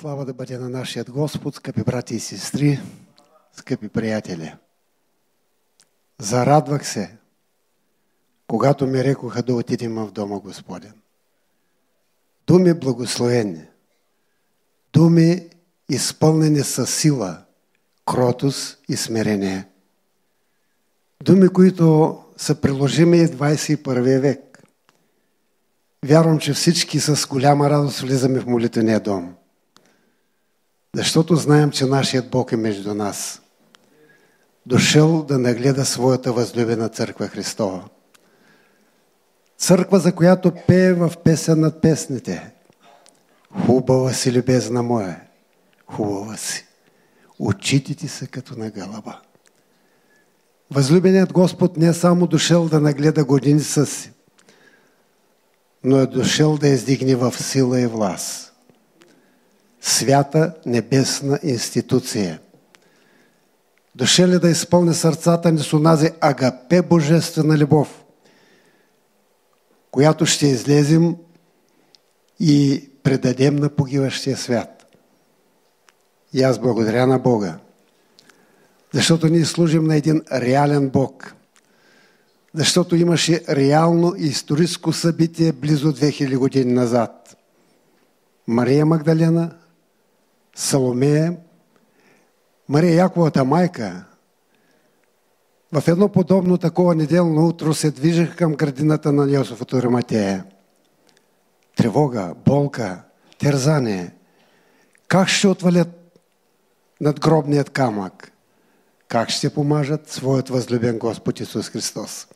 Слава да бъде на нашия Господ, скъпи брати и сестри, скъпи приятели. Зарадвах се, когато ми рекоха да отидем в дома Господен. Думи благословени, думи изпълнени с сила, кротост и смирение. Думи, които са приложими в 21 век. Вярвам, че всички с голяма радост влизаме в молитвения дом. Защото знаем, че нашият Бог е между нас. Дошъл да нагледа своята възлюбена църква Христова. Църква, за която пее в песен над песните. Хубава си, любезна моя. Хубава си. Очите ти са като на гълъба. Възлюбеният Господ не е само дошъл да нагледа годиница си, но е дошъл да издигне в сила и власт свята небесна институция. Дошли ли да изпълни сърцата ни с онази агапе божествена любов, която ще излезем и предадем на погиващия свят. И аз благодаря на Бога, защото ние служим на един реален Бог, защото имаше реално историческо събитие близо 2000 години назад. Мария Магдалена – Саломея, Мария Яковата майка, в едно подобно такова неделно утро се движеха към градината на Йосиф от Риматея. Тревога, болка, терзание. Как ще отвалят надгробният камък? Как ще помажат своят възлюбен Господ Исус Христос?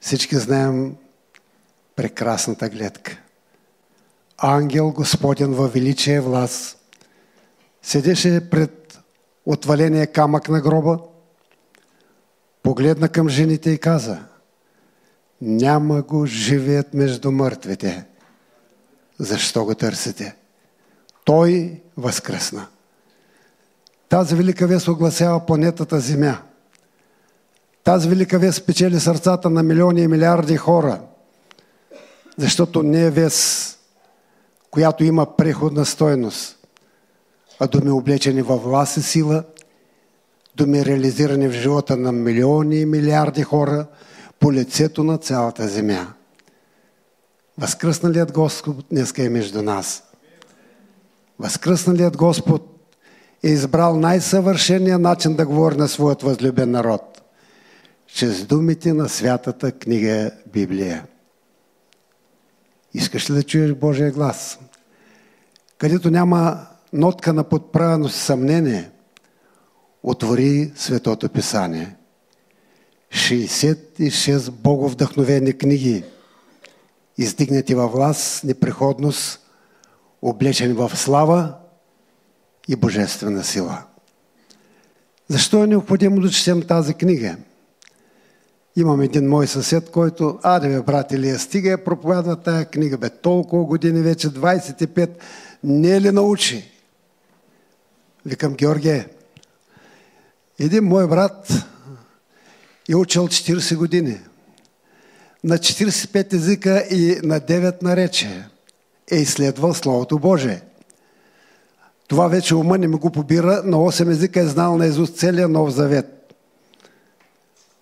Всички знаем прекрасната гледка. Ангел Господен във величие власт седеше пред отваления камък на гроба, погледна към жените и каза, няма го живеят между мъртвите. Защо го търсите? Той възкръсна. Тази велика вест огласява планетата Земя. Тази велика вест печели сърцата на милиони и милиарди хора, защото не е вест, която има преходна стойност – а думи облечени във власт и сила, думи реализирани в живота на милиони и милиарди хора по лицето на цялата земя. Възкръсналият Господ днеска е между нас. Възкръсналият Господ е избрал най-съвършения начин да говори на своят възлюбен народ. Чрез думите на святата книга Библия. Искаш ли да чуеш Божия глас? Където няма нотка на подправено съмнение, отвори Светото Писание. 66 боговдъхновени книги, издигнати във власт, неприходност, облечени в слава и божествена сила. Защо е необходимо да четем тази книга? Имам един мой съсед, който, аде бе, брат Илия, стига я проповядва тая книга, бе, толкова години вече, 25, не е ли научи? Викам, Георгие, един мой брат е учил 40 години. На 45 езика и на 9 наречия е изследвал Словото Божие. Това вече ума не ми го побира, на 8 езика е знал на Изус целия Нов Завет.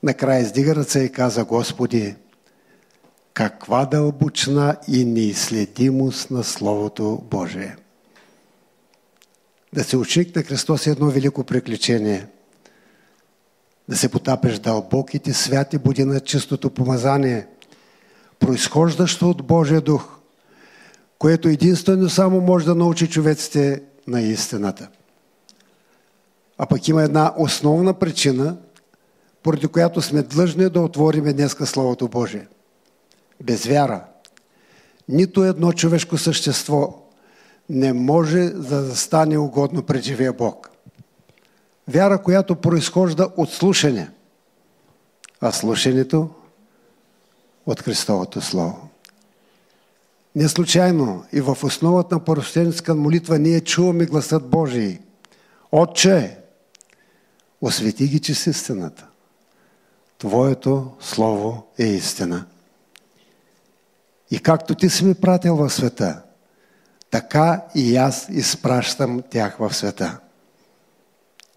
Накрая издига ръце и каза, Господи, каква дълбочна и неизследимост на Словото Божие. Да се ученик на Христос е едно велико приключение. Да се потапеш дълбоките святи буди на чистото помазание, произхождащо от Божия дух, което единствено само може да научи човеците на истината. А пък има една основна причина, поради която сме длъжни да отвориме днеска Словото Божие. Без вяра. Нито едно човешко същество не може да застане угодно пред живия Бог. Вяра, която произхожда от слушане, а слушането от Христовото Слово. Не случайно и в основата на първостенска молитва ние чуваме гласът Божий. Отче, освети ги чрез истината. Твоето Слово е истина. И както ти си ми пратил в света, така и аз изпращам тях в света.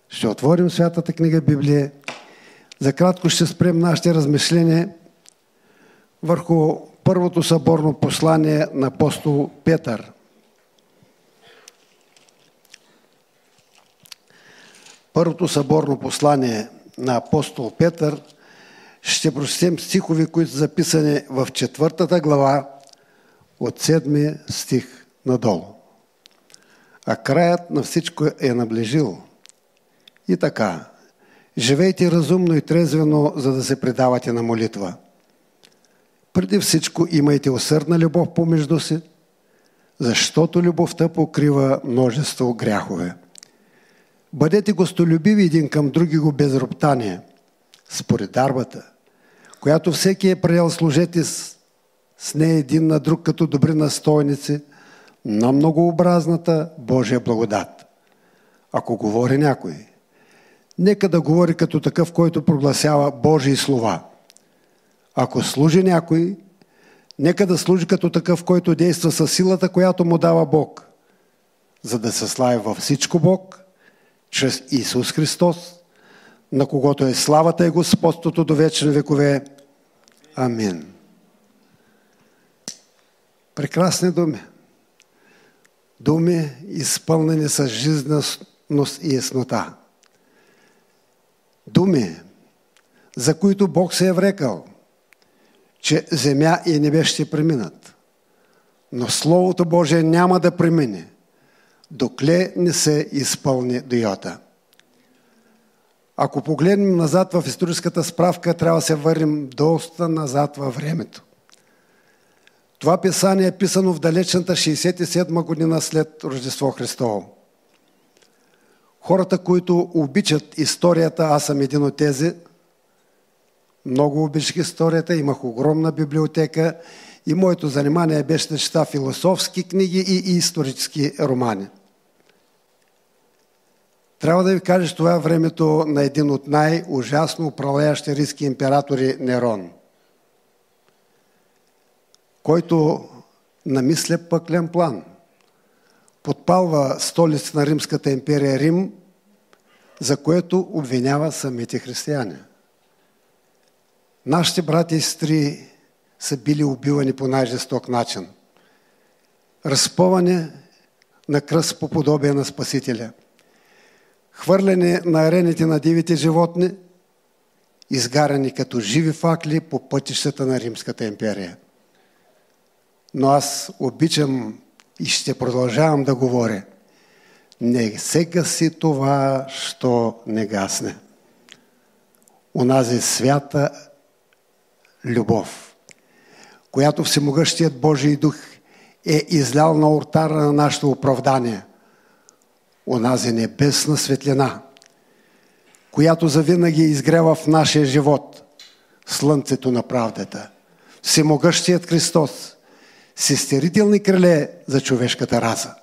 Ще отворим Святата книга Библия. За кратко ще спрем нашите размишления върху първото съборно послание на апостол Петър. Първото съборно послание на апостол Петър ще прочетем стихови, които са записани в четвъртата глава от седми стих надолу. А краят на всичко е наближил. И така, живейте разумно и трезвено, за да се предавате на молитва. Преди всичко имайте усърдна любов помежду си, защото любовта покрива множество гряхове. Бъдете гостолюбиви един към други го без роптание, според дарбата, която всеки е приел, служете с, с нея един на друг като добри настойници на многообразната Божия благодат. Ако говори някой, нека да говори като такъв, който прогласява Божии слова. Ако служи някой, нека да служи като такъв, който действа със силата, която му дава Бог, за да се слави във всичко Бог – чрез Исус Христос, на когото е славата и господството до вечни векове. Амин. Прекрасни думи. Думи, изпълнени с жизненост и яснота. Думи, за които Бог се е врекал, че земя и небе ще преминат. Но Словото Божие няма да премине – докле не се изпълни дойота. Ако погледнем назад в историческата справка, трябва да се върнем доста назад във времето. Това писание е писано в далечната 67 година след Рождество Христово. Хората, които обичат историята, аз съм един от тези, много обичах историята, имах огромна библиотека и моето занимание беше да чета философски книги и исторически романи. Трябва да ви кажа, че това е времето на един от най-ужасно управляващи риски императори Нерон, който намисля пъклен план. Подпалва столица на Римската империя Рим, за което обвинява самите християни. Нашите брати и сестри са били убивани по най-жесток начин. Разпъване на кръст по подобие на Спасителя. Хвърляне на арените на дивите животни, изгарани като живи факли по пътищата на Римската империя. Но аз обичам и ще продължавам да говоря. Не се гаси това, що не гасне. Унази свята любов която Всемогъщият Божий дух е излял на ортара на нашето оправдание. Онази небесна светлина, която завинаги изгрева в нашия живот слънцето на правдата. Всемогъщият Христос, сестерителни криле за човешката раса.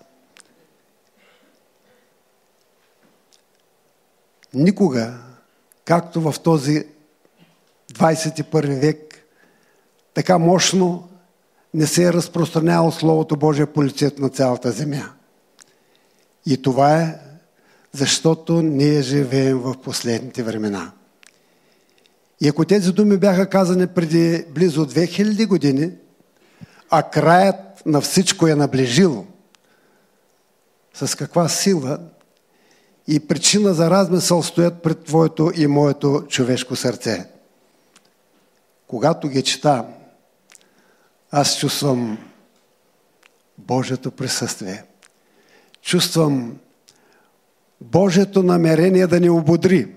Никога, както в този 21 век, така мощно не се е разпространявало Словото Божие по лицето на цялата земя. И това е защото ние живеем в последните времена. И ако тези думи бяха казани преди близо 2000 години, а краят на всичко е наближил, с каква сила и причина за размисъл стоят пред твоето и моето човешко сърце. Когато ги чета, аз чувствам Божието присъствие. Чувствам Божието намерение да ни ободри.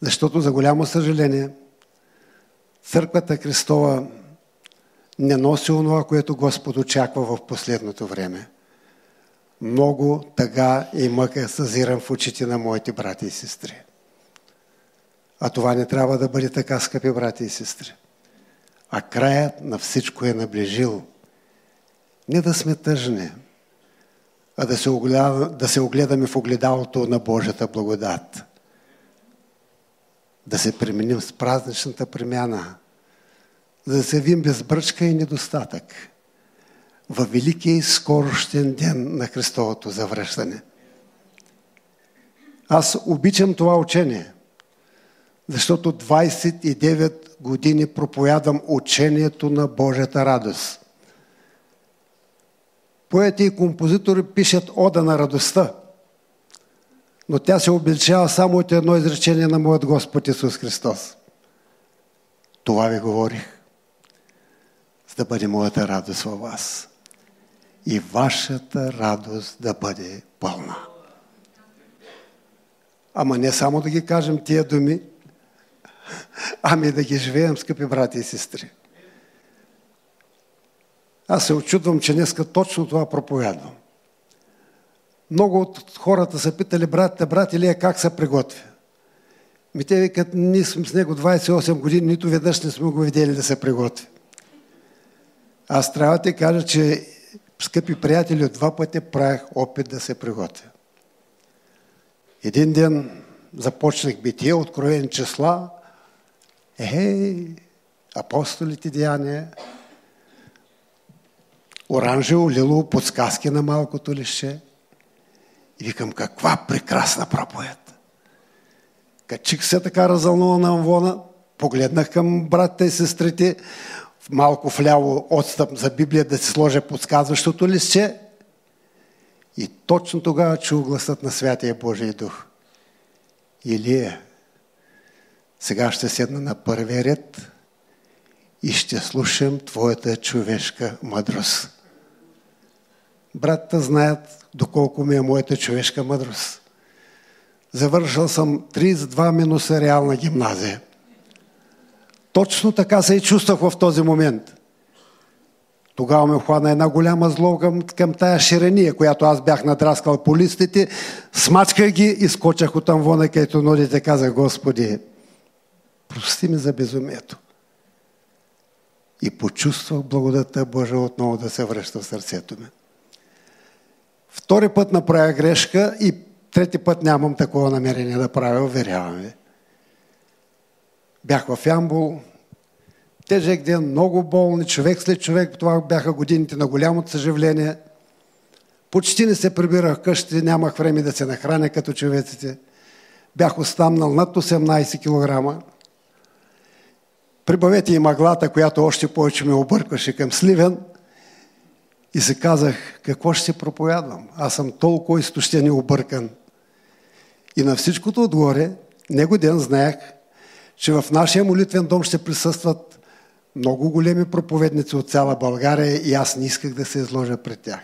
Защото за голямо съжаление Църквата Христова не носи онова, което Господ очаква в последното време. Много тъга и мъка съзирам в очите на моите брати и сестри. А това не трябва да бъде така, скъпи брати и сестри а краят на всичко е наближил. Не да сме тъжни, а да се, огледа, да се огледаме в огледалото на Божията благодат. Да се пременим с празничната премяна, за да се вим без бръчка и недостатък. във великия и скорощен ден на Христовото завръщане. Аз обичам това учение, защото 29 години проповядам учението на Божията радост. Поети и композитори пишат ода на радостта, но тя се обличава само от едно изречение на моят Господ Исус Христос. Това ви говорих, за да бъде моята радост във вас. И вашата радост да бъде пълна. Ама не само да ги кажем тия думи, ами да ги живеем, скъпи брати и сестри. Аз се очудвам, че днеска точно това проповядвам. Много от хората са питали, братите, брат Илия, как се приготвя? Ми те викат, ние сме с него 28 години, нито веднъж не сме го видели да се приготви. Аз трябва да ти кажа, че, скъпи приятели, два пъти правих опит да се приготвя. Един ден започнах битие, откровени числа, Ей, апостолите деяния, оранжево, лилово, подсказки на малкото лище. И викам, каква прекрасна проповед. Качих се така развълнува на амвона, погледнах към братите и сестрите, малко вляво отстъп за Библия да си сложа подсказващото листче. И точно тогава чу гласът на Святия Божий Дух. Илия, сега ще седна на първия ред и ще слушам твоята човешка мъдрост. Братта знаят доколко ми е моята човешка мъдрост. Завършил съм 32 минуса реална гимназия. Точно така се и чувствах в този момент. Тогава ме хвана една голяма зло към, към тая ширения, която аз бях надраскал по листите, смачках ги и скочах от амвона, където нодите казах, Господи, прости ми за безумието. И почувствах благодата Божия отново да се връща в сърцето ми. Втори път направя грешка и трети път нямам такова намерение да правя, уверявам ви. Бях в Ямбул, тежък ден, много болни, човек след човек, това бяха годините на голямото съживление. Почти не се прибирах къщи, нямах време да се нахраня като човеците. Бях останал над 18 кг. Прибавете и маглата, която още повече ме объркваше към Сливен. И се казах, какво ще се проповядвам? Аз съм толкова изтощен и объркан. И на всичкото отгоре, него ден знаех, че в нашия молитвен дом ще присъстват много големи проповедници от цяла България и аз не исках да се изложа пред тях.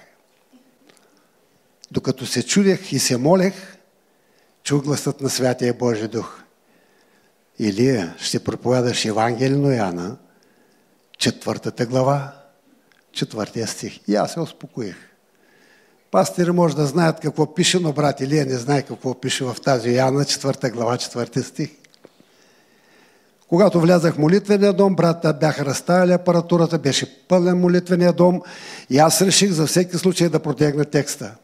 Докато се чудех и се молех, чух гласът на Святия Божий Дух. Илия, ще проповядаш Евангелие на Яна, четвъртата глава, четвъртия стих. И аз се успокоих. Пастири може да знаят какво пише, но брат Илия не знае какво пише в тази Яна, четвърта глава, четвъртия стих. Когато влязах в молитвения дом, брата бяха разставили апаратурата, беше пълен молитвения дом и аз реших за всеки случай да протегна текста.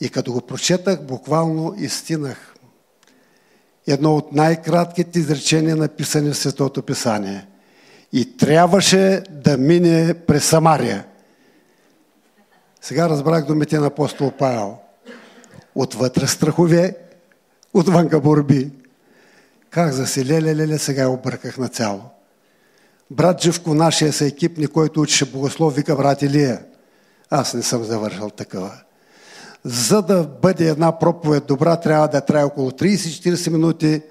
И като го прочетах, буквално изстинах едно от най-кратките изречения, написани в Светото Писание. И трябваше да мине през Самария. Сега разбрах думите на апостол Павел. Отвътре страхове, отвънка борби. Как за се леле, леле, сега обърках на цяло. Брат Живко, нашия са екипни, който учеше богослов, вика брат Илия. Аз не съм завършил такава за да бъде една проповед добра, трябва да трае около 30-40 минути,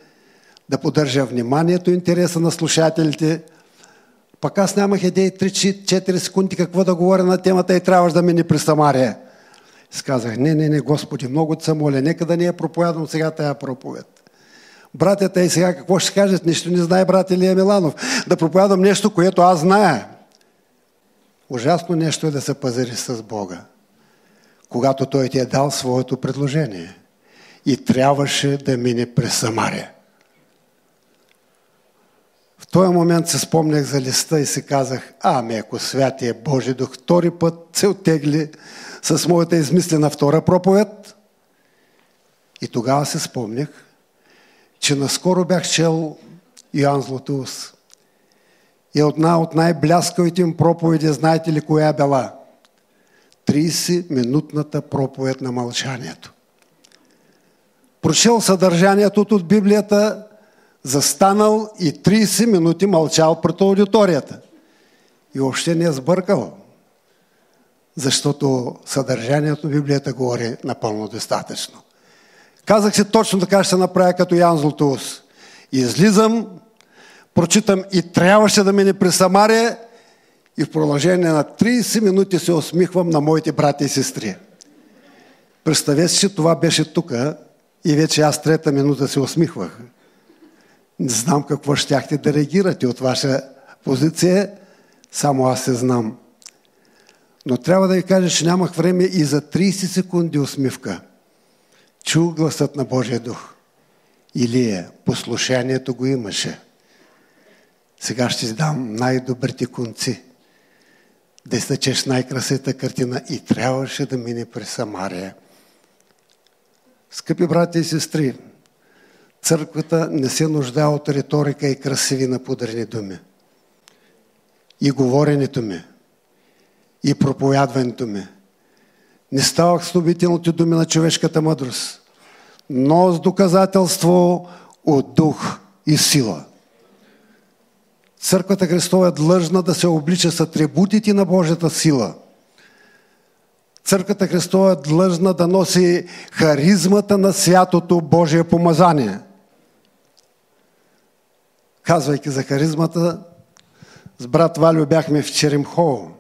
да поддържа вниманието и интереса на слушателите. Пък аз нямах идеи 3-4 секунди какво да говоря на темата и трябваше да мине при Самария. Сказах, не, не, не, Господи, много се моля, нека да не я проповядам сега тая проповед. Братята и сега какво ще кажат? Нищо не знае брат Илия Миланов. Да проповядам нещо, което аз зная. Ужасно нещо е да се пазари с Бога когато той ти е дал своето предложение. И трябваше да мине през Самария. В този момент се спомнях за листа и се казах, ами ако Святия Божи Дух втори път се отегли с моята измислена втора проповед. И тогава се спомнях, че наскоро бях чел Йоан Златоус. И една от най-бляскавите им проповеди, знаете ли коя е била? 30-минутната проповед на мълчанието. Прочел съдържанието от Библията, застанал и 30 минути мълчал пред аудиторията. И въобще не е сбъркал, защото съдържанието на Библията говори напълно достатъчно. Казах си точно така ще се направя като Ян Златоус. Излизам, прочитам и трябваше да мине през Самария и в продължение на 30 минути се усмихвам на моите брати и сестри. Представете си, че това беше тук и вече аз трета минута се усмихвах. Не знам какво щяхте да реагирате от ваша позиция, само аз се знам. Но трябва да ви кажа, че нямах време и за 30 секунди усмивка. Чух гласът на Божия дух. Илия, послушанието го имаше. Сега ще ти дам най-добрите конци. Да изтъчеш най-красивата картина и трябваше да мине през Самария. Скъпи брати и сестри, църквата не се нуждае от риторика и красиви напудрени думи. И говоренето ми, и проповядването ми. Не ставах с любителните думи на човешката мъдрост, но с доказателство от дух и сила. Църквата Христова е длъжна да се облича с атрибутите на Божията сила. Църквата Христова е длъжна да носи харизмата на святото Божие помазание. Казвайки за харизмата, с брат Валю бяхме в Черемхово.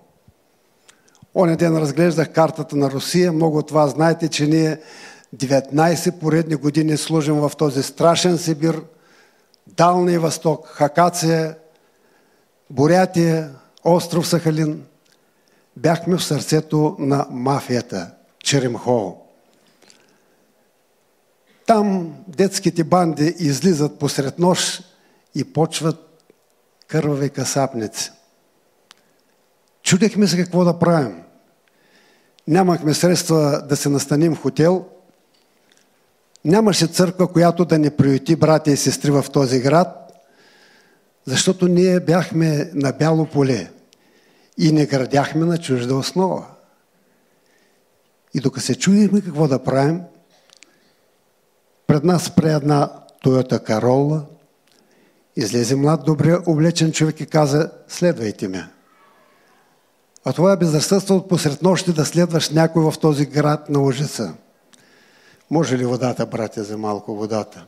Оня ден разглеждах картата на Русия. Много от вас знаете, че ние 19 поредни години служим в този страшен Сибир, Далния Восток, Хакация, Бурятия, остров Сахалин. Бяхме в сърцето на мафията, Черемхол. Там детските банди излизат посред нощ и почват кървави касапници. Чудехме се какво да правим. Нямахме средства да се настаним в хотел. Нямаше църква, която да ни приюти братя и сестри в този град, защото ние бяхме на бяло поле и не градяхме на чужда основа. И докато се чудихме какво да правим, пред нас спре една Toyota Corolla, излезе млад, добре облечен човек и каза, следвайте ме. А това е безразсъдство от посред нощи да следваш някой в този град на ужаса. Може ли водата, братя, за малко водата?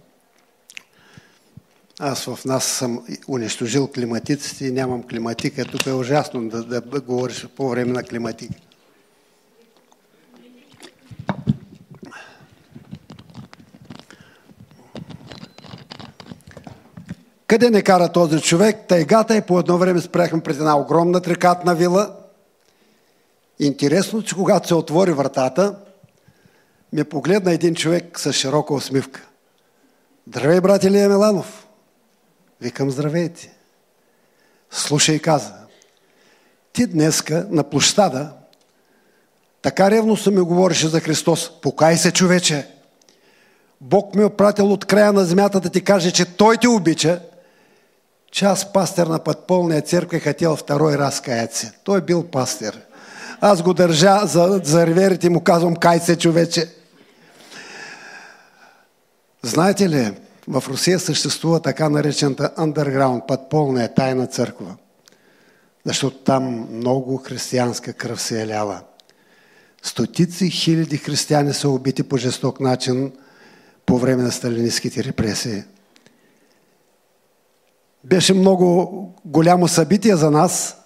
Аз в нас съм унищожил климатиците и нямам климатика. Тук е ужасно да, да говориш по време на климатика. Къде не кара този човек? Тайгата и по едно време спряхме пред една огромна трикатна вила – Интересно, че когато се отвори вратата, ми погледна един човек с широка усмивка. Здравей, брат Илия Меланов. Викам, здравейте. Слушай, каза. Ти днеска на площада така ревностно ми говореше за Христос. Покай се, човече. Бог ми е пратил от края на земята да ти каже, че Той те обича, че аз пастер на подполния църква и хотел второй раз каят. Той бил пастер. Аз го държа за, за реверите и му казвам, кай се, човече. Знаете ли, в Русия съществува така наречената underground, подполна тайна църква. Защото там много християнска кръв се е. Стотици хиляди християни са убити по жесток начин по време на сталинистските репресии. Беше много голямо събитие за нас,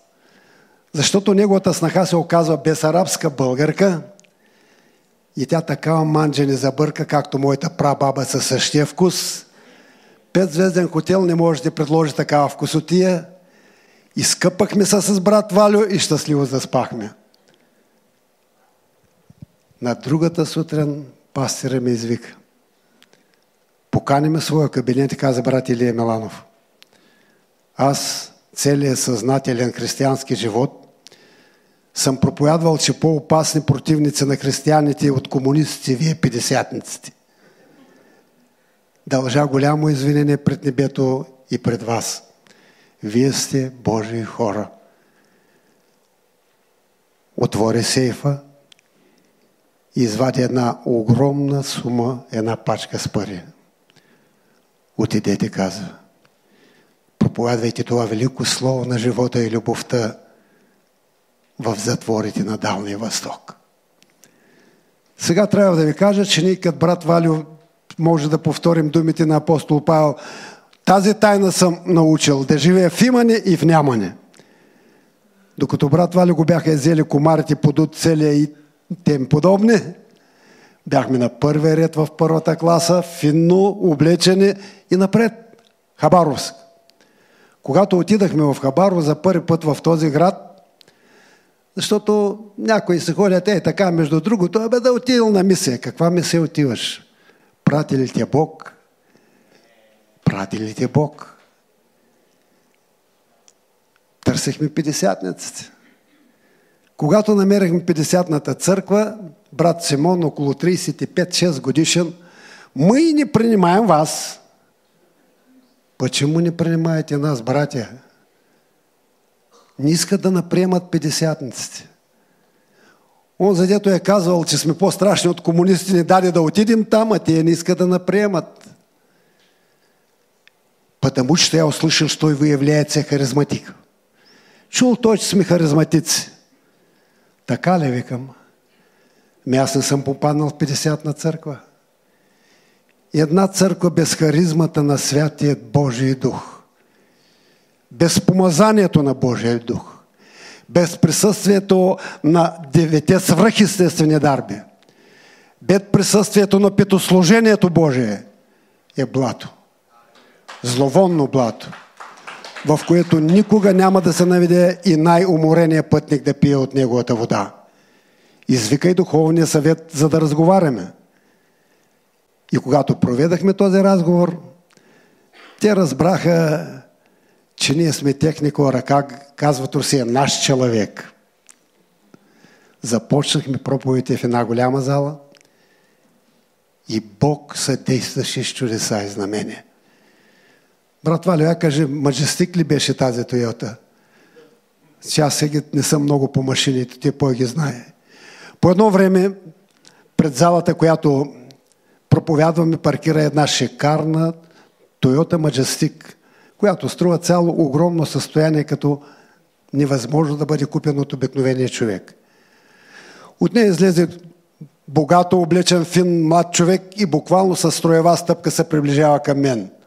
защото неговата снаха се оказва безарабска българка и тя такава манджа не забърка, както моята прабаба със същия вкус. Петзвезден хотел не може да предложи такава вкусотия. Изкъпахме се с брат Валю и щастливо заспахме. На другата сутрин пастира ми извика. Поканиме своя кабинет и каза брат Илия Меланов. Аз целият съзнателен християнски живот съм проповядвал, че по-опасни противници на християните от комунистите вие педесятниците. Дължа голямо извинение пред небето и пред вас. Вие сте Божии хора. Отвори сейфа, и извади една огромна сума, една пачка с пари. Отидете, каза. Проповядвайте това велико слово на живота и любовта в затворите на Далния Восток. Сега трябва да ви кажа, че ние като брат Валио може да повторим думите на апостол Павел. Тази тайна съм научил, да живея в имане и в нямане. Докато брат Вали го бяха взели комарите, подут целия и тем подобни, бяхме на първия ред в първата класа, финно облечени и напред. Хабаровск. Когато отидахме в Хабарово за първи път в този град, защото някои се ходят, е така, между другото, абе да отидел на мисия. Каква мисия отиваш? Прати ли ти Бог? Прати ли ти Бог? Търсихме 50 Когато намерихме 50-ната църква, брат Симон, около 35-6 годишен, мы не принимаем вас. Почему не принимаете нас, братья? Не искат да наприемат 50-ниците. Он задето е казвал, че сме по-страшни от комунисти, не даде да отидем там, а те не искат да наприемат. Потому что я услышал, что вы являетесь харизматик. Чул той, че сме харизматици. Така ли викам? Ми аз не съм попаднал в 50 на църква. Една църква без харизмата на Святия Божий Дух. Без помазанието на Божия Дух. Без присъствието на девете свръхестествени дарби. Без присъствието на петослужението Божие е блато. Зловонно блато в което никога няма да се наведе и най-уморения пътник да пие от неговата вода. Извикай духовния съвет, за да разговаряме. И когато проведахме този разговор, те разбраха, че ние сме техни хора, как казват Русия, наш човек. Започнахме проповедите в една голяма зала и Бог съдействаше с чудеса и знамения. Брат Валя, каже, Маджестик ли беше тази Тойота? Сега сега не съм много по машините, те по ги знае. По едно време, пред залата, която проповядваме, паркира една шикарна Toyota Majestic, която струва цяло огромно състояние, като невъзможно да бъде купен от обикновения човек. От нея излезе богато облечен фин млад човек и буквално с строева стъпка се приближава към мен –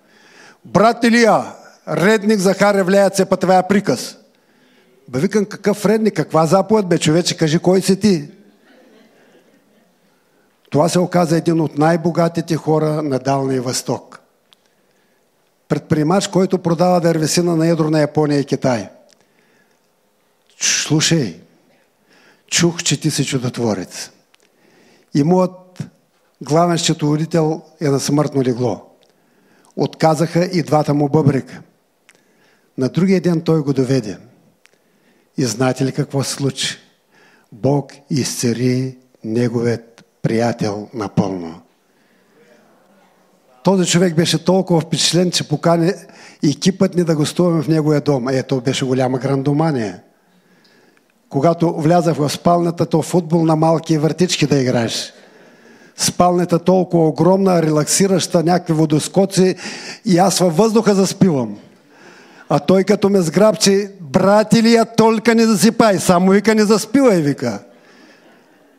Брат Илия, редник Захар являет се по твоя приказ. Бе викам, какъв редник, каква заповед, бе човече, кажи кой си ти? Това се оказа един от най-богатите хора на Далния Восток. Предприемач, който продава дървесина на едро на Япония и Китай. Слушай, чух, че ти си чудотворец. И моят главен счетоводител е на смъртно легло. Отказаха и двата му бъбрика. На другия ден той го доведе. И знаете ли какво се случи? Бог изцери неговият приятел напълно. Този човек беше толкова впечатлен, че покани екипът ни да гостуваме в неговия дом. Ето беше голяма грандомания. Когато влязах в спалната, то футбол на малки въртички да играеш спалнята толкова огромна, релаксираща, някакви водоскоци и аз във въздуха заспивам. А той като ме сграбчи, брати ли я толка не засипай, само вика не заспивай, вика.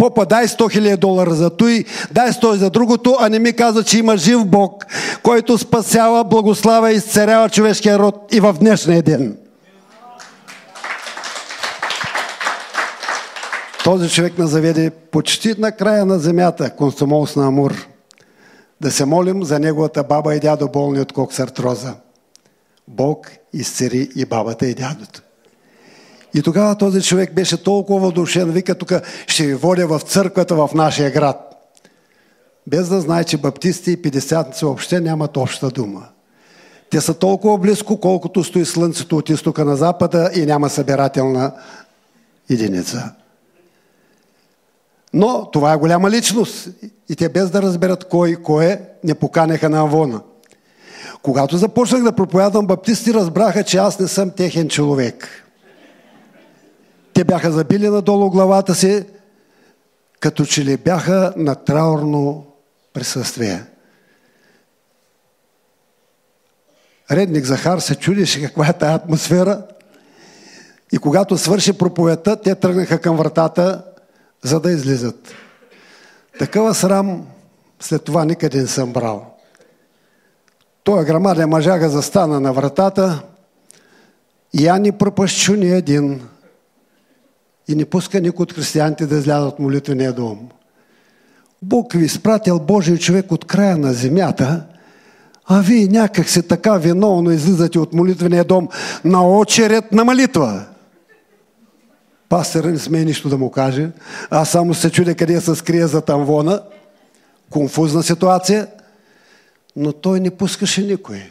Попа, дай 100 000 долара за той, дай 100 за другото, а не ми каза, че има жив Бог, който спасява, благослава и изцерява човешкия род и в днешния ден. Този човек на заведе почти на края на земята, Констомолс на Амур, да се молим за неговата баба и дядо болни от коксартроза. Бог изцери и бабата и дядото. И тогава този човек беше толкова въдушен, вика тук ще ви водя в църквата в нашия град. Без да знае, че баптисти и пидесятници въобще нямат обща дума. Те са толкова близко, колкото стои слънцето от изтока на запада и няма събирателна единица. Но това е голяма личност. И те без да разберат кой кой е, не поканеха на Авона. Когато започнах да проповядвам, баптисти разбраха, че аз не съм техен човек. Те бяха забили надолу главата си, като че ли бяха на траурно присъствие. Редник Захар се чудеше каква е тая атмосфера и когато свърши проповедта, те тръгнаха към вратата, за да излизат. Такава срам след това никъде не съм брал. Той грамаден мъжага застана на вратата я ни пропъщу ни един и не пуска никой от християните да излязат от молитвения дом. Бог ви изпратил Божий човек от края на земята, а вие някак се така виновно излизате от молитвения дом на очеред на молитва. Пастера не смее нищо да му каже. Аз само се чудя къде се скрия за тамвона. Конфузна ситуация. Но той не пускаше никой.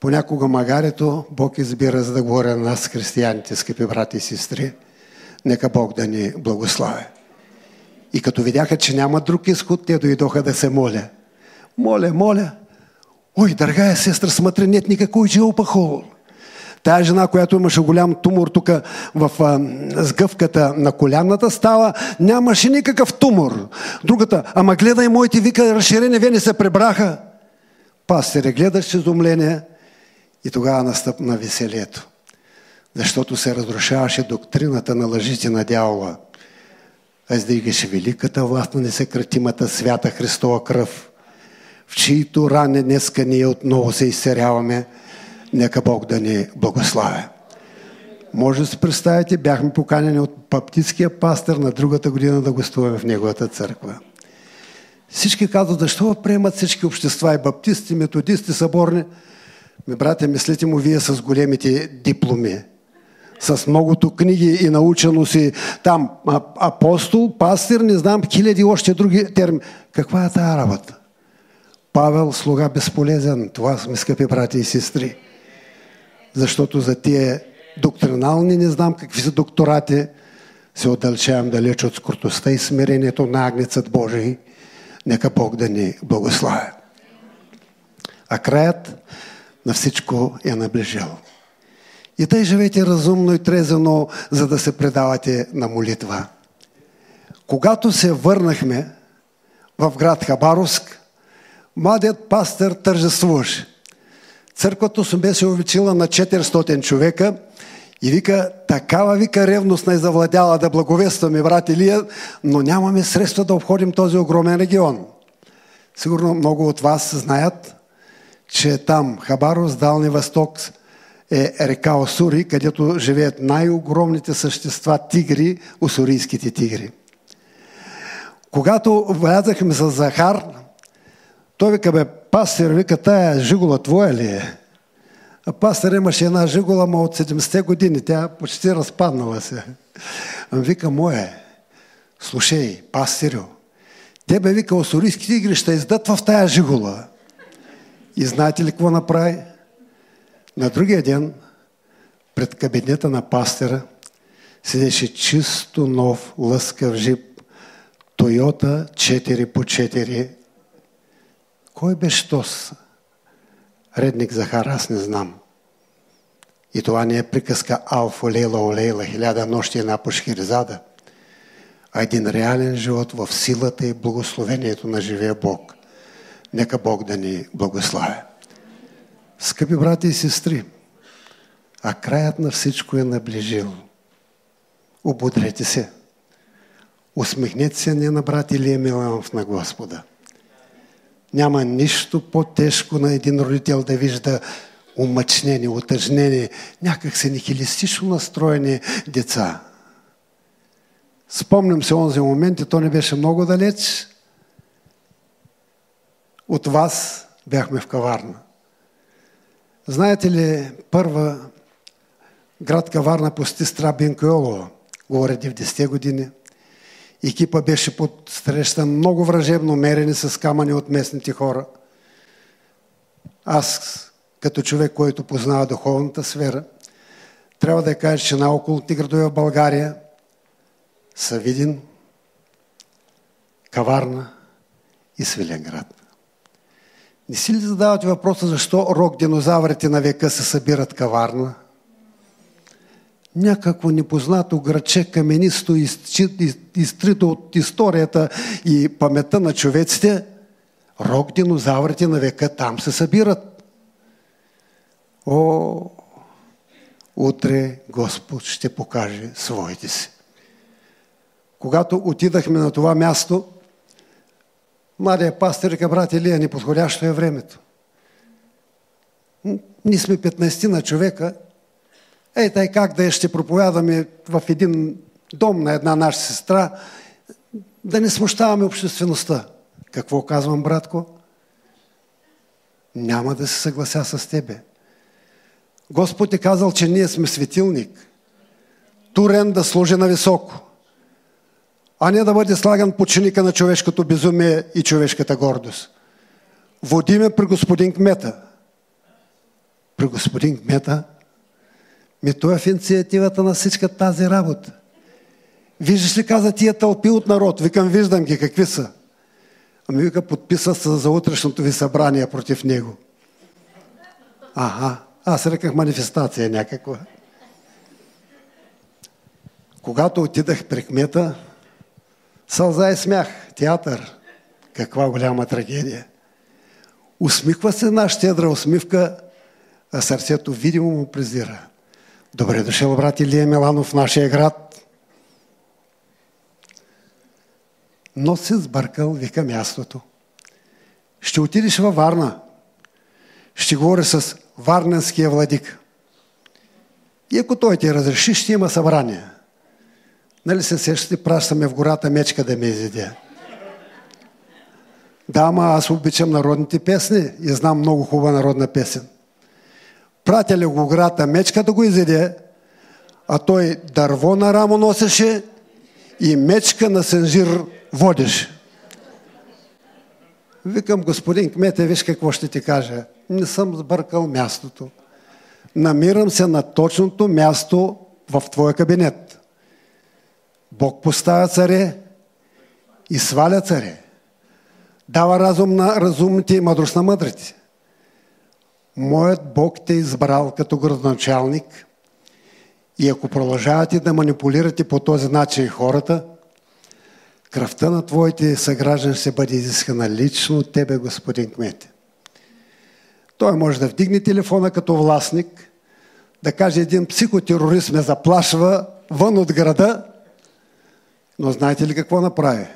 Понякога магарето Бог избира за да говоря на нас, християните, скъпи брати и сестри. Нека Бог да ни благослави. И като видяха, че няма друг изход, те дойдоха да се моля. Моля, моля. Ой, дорогая сестра, смотри, нет никакой пахол. Тая жена, която имаше голям тумор тук в а, сгъвката на коляната, става, нямаше никакъв тумор. Другата, ама гледай моите вика разширени вени се пребраха. Пастире, гледаш изумление и тогава настъпна веселието. Защото се разрушаваше доктрината на лъжите на дявола. Издигаше великата власт на несекратимата свята Христова кръв, в чието ране днеска ние отново се изсеряваме – Нека Бог да ни благославя. Може да се представите, бяхме поканени от баптистския пастор на другата година да гостуваме в неговата църква. Всички казват, защо приемат всички общества и баптисти, методисти, съборни. Ми, брате, мислите му вие с големите дипломи, с многото книги и научено си там апостол, пастир, не знам, хиляди още други термини. Каква е тази работа? Павел, слуга безполезен. Това сме, скъпи брати и сестри защото за тия доктринални, не знам какви са докторати, се отдалечавам далеч от скрутостта и смирението на Агнецът Божий. Нека Бог да ни благославя. А краят на всичко е наближил. И тъй живете разумно и трезено, за да се предавате на молитва. Когато се върнахме в град Хабаровск, младият пастър тържествуваше. Църквата се беше увеличила на 400 човека и вика, такава вика ревност не завладяла да благовестваме брат Илия, но нямаме средства да обходим този огромен регион. Сигурно много от вас знаят, че там, Хабарос, Дални Восток, е река Осури, където живеят най-огромните същества тигри, осурийските тигри. Когато влязахме с Захар, той вика, бе, пастир, вика, тая жигула твоя ли е? А пастир имаше една жигула, ма от 70-те години, тя почти разпаднала се. А вика, мое, слушай, пастирю, тебе, вика, осорийските игри ще издат в тая жигула. И знаете ли какво направи? На другия ден, пред кабинета на пастира, седеше чисто нов лъскав жип Тойота 4 по 4 кой беше тос? Редник Захар, аз не знам. И това не е приказка Алфа Лейла Олейла, хиляда нощи една по Шхиризада, а един реален живот в силата и благословението на живия Бог. Нека Бог да ни благославя. Скъпи брати и сестри, а краят на всичко е наближил. Ободрете се. Усмихнете се не на брат Илия Миланов на Господа. Няма нищо по-тежко на един родител да вижда умъчнени, отъжнени, някак се нихилистично настроени деца. Спомням се онзи момент и то не беше много далеч. От вас бяхме в каварна. Знаете ли, първа град Каварна пости Страбин Койолова, говоря 90-те години – Екипа беше под среща много вражебно мерени с камъни от местните хора. Аз, като човек, който познава духовната сфера, трябва да кажа, че на околните градове в България са Видин, Каварна и Свиленград. Не си ли задавате въпроса защо рок динозаврите на века се събират каварна? някакво непознато граче, каменисто, изтрито от историята и паметта на човеците, рок динозаврите на века там се събират. О, утре Господ ще покаже своите си. Когато отидахме на това място, младия пастир река, брат Илия, неподходящо е времето. Ние сме 15 на човека. Ей, тай как да ще проповядаме в един дом на една наша сестра, да не смущаваме обществеността. Какво казвам, братко? Няма да се съглася с тебе. Господ е казал, че ние сме светилник. Турен да служи на високо. А не да бъде слаган починика на човешкото безумие и човешката гордост. Водиме при господин кмета. При господин кмета. Ми той е в инициативата на всичка тази работа. Виждаш ли, каза тия тълпи от народ? Викам, виждам ги, какви са. Ами вика, подписа се за утрешното ви събрание против него. Ага, аз реках манифестация някаква. Когато отидах при кмета, сълза и смях, театър. Каква голяма трагедия. Усмихва се една щедра усмивка, а сърцето видимо му презира. Добре дошъл, брат Илия Миланов в нашия град. Но се сбъркал, вика мястото. Ще отидеш във Варна. Ще говоря с варненския владик. И ако той ти разреши, ще има събрание. Нали се сещате, пращаме в гората мечка да ме изеде. Да, ама аз обичам народните песни и знам много хубава народна песен. Пратя ли го гората мечка да го изеде, а той дърво на рамо носеше и мечка на сенжир водиш. Викам, господин кмете, виж какво ще ти кажа. Не съм сбъркал мястото. Намирам се на точното място в твоя кабинет. Бог поставя царе и сваля царе. Дава разум на разумните и мъдрост на мъдрите. Моят Бог те е избрал като градоначалник и ако продължавате да манипулирате по този начин хората, кръвта на твоите съграждани ще бъде изискана лично от тебе, господин кмете. Той може да вдигне телефона като властник, да каже един психотерорист ме заплашва вън от града, но знаете ли какво направи?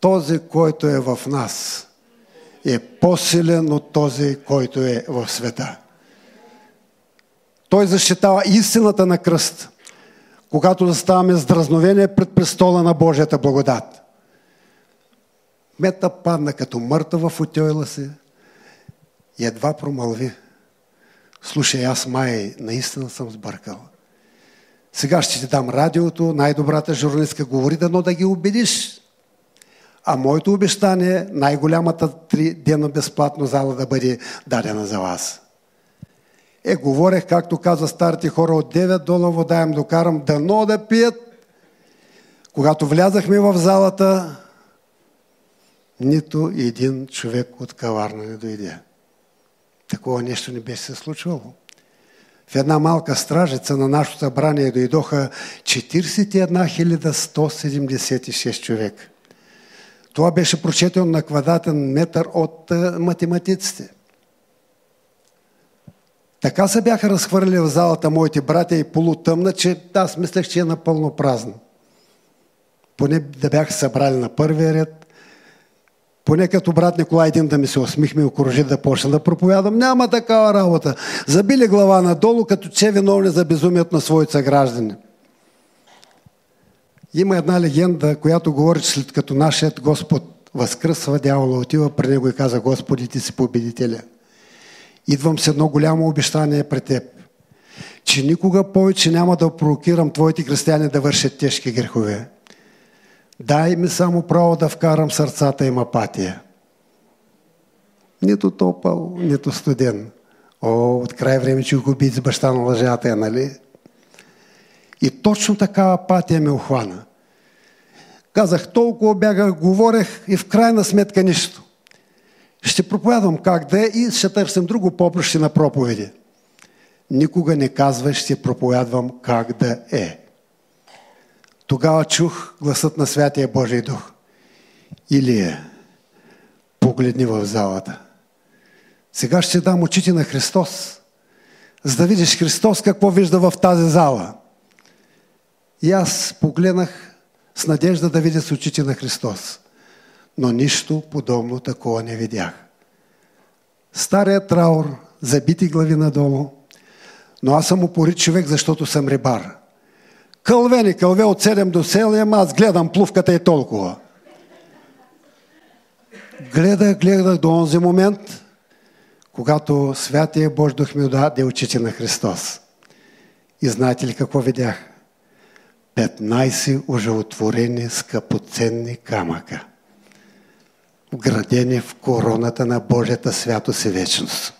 Този, който е в нас, е по-силен от този, който е в света. Той защитава истината на кръст, когато заставаме с дразновение пред престола на Божията благодат. Мета падна като мъртва в отойла си и едва промълви. Слушай, аз май наистина съм сбъркал. Сега ще ти дам радиото, най-добрата журналистка говори, дано да ги убедиш. А моето обещание е най-голямата три дена безплатно зала да бъде дадена за вас. Е, говорех, както каза старите хора, от 9 дола вода им докарам дано да пият. Когато влязахме в залата, нито един човек от каварна не дойде. Такова нещо не беше се случвало. В една малка стражица на нашето събрание дойдоха 41 176 човека. Това беше прочетено на квадратен метър от математиците. Така се бяха разхвърли в залата моите братя и полутъмна, че аз мислех, че е напълно празно. Поне да бяха събрали на първия ред, поне като брат Николай един да ми се усмихме и окоръжи да почна да проповядам. Няма такава работа. Забили глава надолу, като че виновни за безумието на своите съграждани. Има една легенда, която говори, че след като нашият Господ възкръсва дявола, отива при него и каза, Господи, ти си победителя. Идвам с едно голямо обещание пред теб, че никога повече няма да провокирам твоите християни да вършат тежки грехове. Дай ми само право да вкарам сърцата им апатия. Нито топъл, нито студен. О, от край време, че го с баща на лъжата нали? И точно такава апатия ме охвана. Казах, толкова бягах, говорех и в крайна сметка нищо. Ще проповядвам как да е и ще търсим друго поприще на проповеди. никога не казвай, ще проповядвам как да е. Тогава чух гласът на Святия Божий Дух. Илия, погледни в залата. Сега ще дам очите на Христос, за да видиш Христос какво вижда в тази зала. И аз погледнах с надежда да видя с очите на Христос. Но нищо подобно такова не видях. Старият траур, забити глави надолу, но аз съм упорит човек, защото съм рибар. Кълвени, кълве от 7 до 7, аз гледам плувката и толкова. Гледах, гледах до онзи момент, когато Святия Бож Дух ми даде очите на Христос. И знаете ли какво видях? 15 оживотворени скъпоценни камъка, вградени в короната на Божията святост и вечност.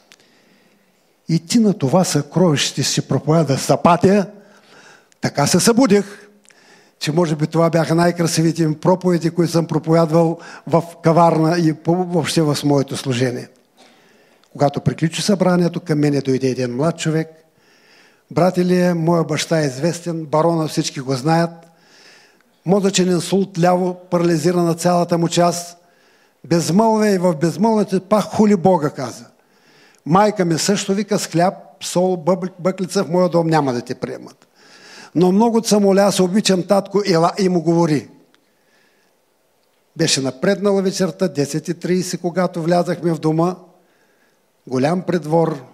И ти на това съкровище си проповяда сапатия, така се събудих, че може би това бяха най-красивите ми проповеди, които съм проповядвал в каварна и въобще в моето служение. Когато приключи събранието, към мене дойде един млад човек. Брат е, моя баща е известен, барона всички го знаят. Мозъчен инсулт, ляво парализира на цялата му част. Безмълвие и в безмълвието пак хули Бога, каза. Майка ми също вика с хляб, сол, бъклица в моя дом няма да те приемат. Но много се обичам татко, ела и му говори. Беше напреднала вечерта, 10.30, когато влязахме в дома. Голям предвор,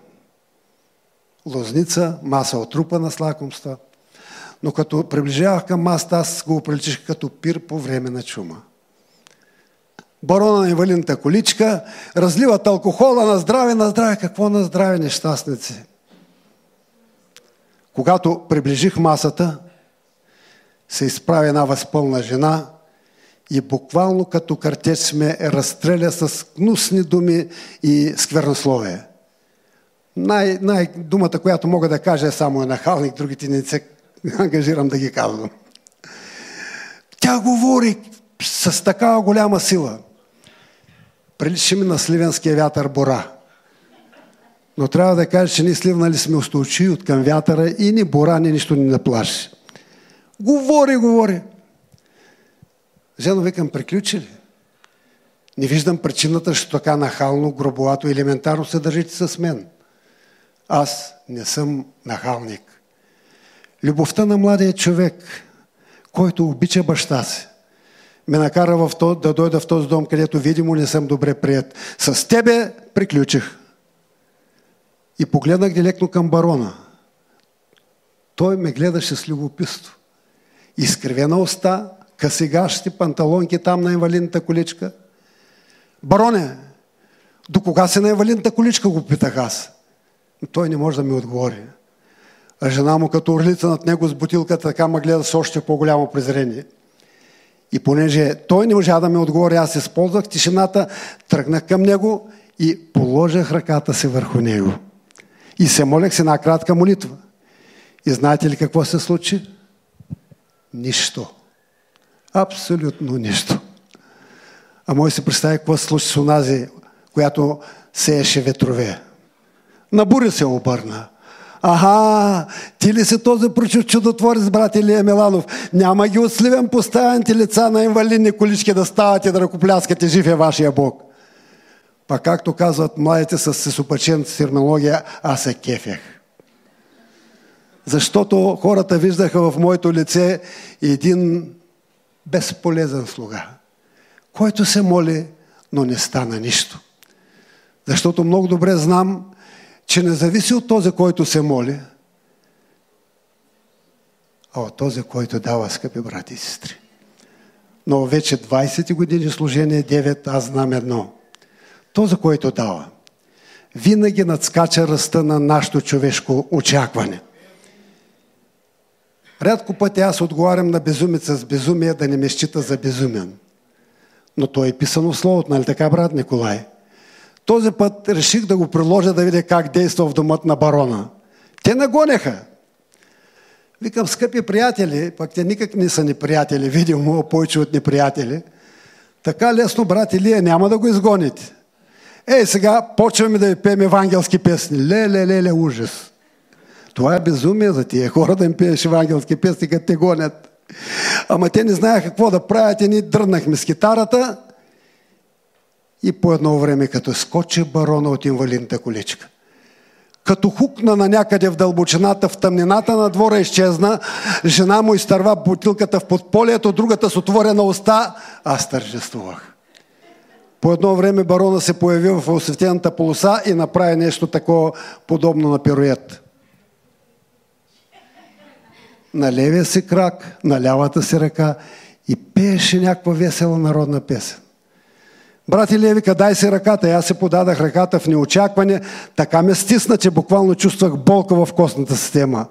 лозница, маса от трупа на слакомства. Но като приближавах към масата, аз го приличих като пир по време на чума барона на инвалидната количка, разливат алкохола на здраве, на здраве. Какво на здраве, нещастници? Когато приближих масата, се изправи една възпълна жена и буквално като картеч ме разстреля с гнусни думи и сквернословие. Най, най, думата, която мога да кажа е само е нахалник, другите не се ангажирам да ги казвам. Тя говори с такава голяма сила – Прилича ми на сливенския вятър бора. Но трябва да кажа, че ние сливнали сме устойчиви от към вятъра и ни бора, ни нищо ни наплаши. Говори, говори. Жено, викам, приключи ли? Не виждам причината, що така нахално, гробовато, елементарно се държите с мен. Аз не съм нахалник. Любовта на младия човек, който обича баща си, ме накара в то, да дойда в този дом, където видимо не съм добре прият. С тебе приключих. И погледнах директно към барона. Той ме гледаше с любопитство. Изкривена уста, късигащи панталонки там на инвалидната количка. Бароне, до кога си на инвалидната количка, го питах аз. Но той не може да ми отговори. А жена му като орлица над него с бутилката така ме гледа с още по-голямо презрение. И понеже той не можа да ми отговори, аз използвах тишината, тръгнах към него и положих ръката си върху него. И се молех с една кратка молитва. И знаете ли какво се случи? Нищо. Абсолютно нищо. А може си представи какво се случи с онази, която сееше ветрове. На буря се обърна. Аха, ти ли си този прочув чудотворец, брат Илия Миланов? Няма ги от сливен поставените лица на инвалидни колички да ставате да ръкопляскате, жив е вашия Бог. Па както казват младите с сесопачен терминология, аз се кефех. Защото хората виждаха в моето лице един безполезен слуга, който се моли, но не стана нищо. Защото много добре знам, че не зависи от този, който се моли, а от този, който дава, скъпи брати и сестри. Но вече 20 години служение 9, аз знам едно. Този, който дава, винаги надскача ръста на нашето човешко очакване. Рядко пъти аз отговарям на безумица с безумие да не ме счита за безумен. Но то е писано в Словото, нали така, брат Николай? Този път реших да го приложа да видя как действа в домът на барона. Те нагонеха. Викам, скъпи приятели, пък те никак не са неприятели, видимо, повече от неприятели. Така лесно, брат Илия, няма да го изгоните. Ей, сега почваме да ви пеем евангелски песни. Ле, ле, ле, ужас. Това е безумие за тия хора да им пиеш евангелски песни, като те гонят. Ама те не знаеха какво да правят и ние дрънахме с китарата и по едно време като скочи барона от инвалидната количка. Като хукна на някъде в дълбочината, в тъмнината на двора изчезна, жена му изтърва бутилката в подполието, другата с отворена уста, аз тържествувах. По едно време барона се появи в осветената полоса и направи нещо такова подобно на пирует. На левия си крак, на лявата си ръка и пееше някаква весела народна песен. Брат Илия вика, дай си ръката. И аз се подадах ръката в неочакване. Така ме стисна, че буквално чувствах болка в костната система.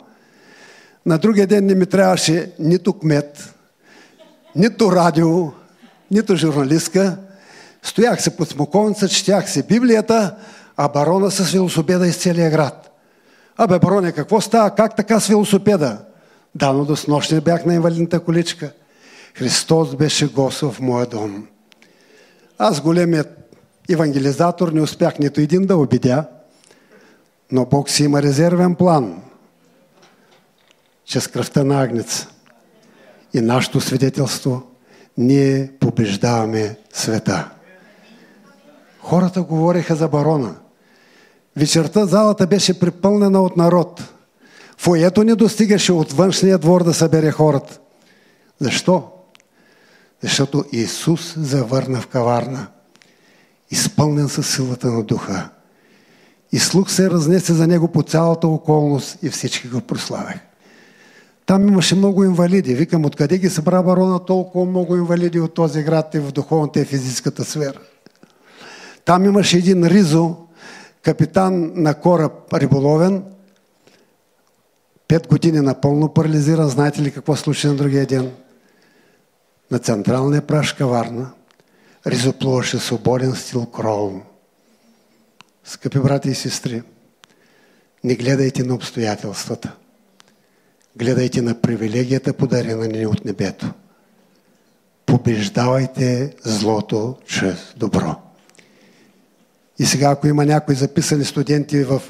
На другия ден не ми трябваше нито кмет, нито радио, нито журналистка. Стоях се под смоковница, четях се Библията, а барона с велосипеда из целия град. Абе, бароне, какво става? Как така с велосипеда? Да, но до снощи бях на инвалидната количка. Христос беше гост в моя дом. Аз, големият евангелизатор, не успях нито един да убедя, но Бог си има резервен план чрез кръвта на Агнец. И нашето свидетелство ние побеждаваме света. Хората говореха за барона. Вечерта залата беше припълнена от народ. Фоето не достигаше от външния двор да събере хората. Защо? Защото Исус завърна в каварна, изпълнен със силата на духа. И слух се разнесе за него по цялата околност и всички го прославях. Там имаше много инвалиди. Викам, откъде ги събра барона толкова много инвалиди от този град и в духовната и физическата сфера. Там имаше един Ризо, капитан на кораб риболовен, пет години напълно парализиран. Знаете ли какво случи на другия ден? на централния праш каварна ризоплуваше свободен стил крол. Скъпи брати и сестри, не гледайте на обстоятелствата. Гледайте на привилегията, подарена ни от небето. Побеждавайте злото чрез добро. И сега, ако има някои записани студенти в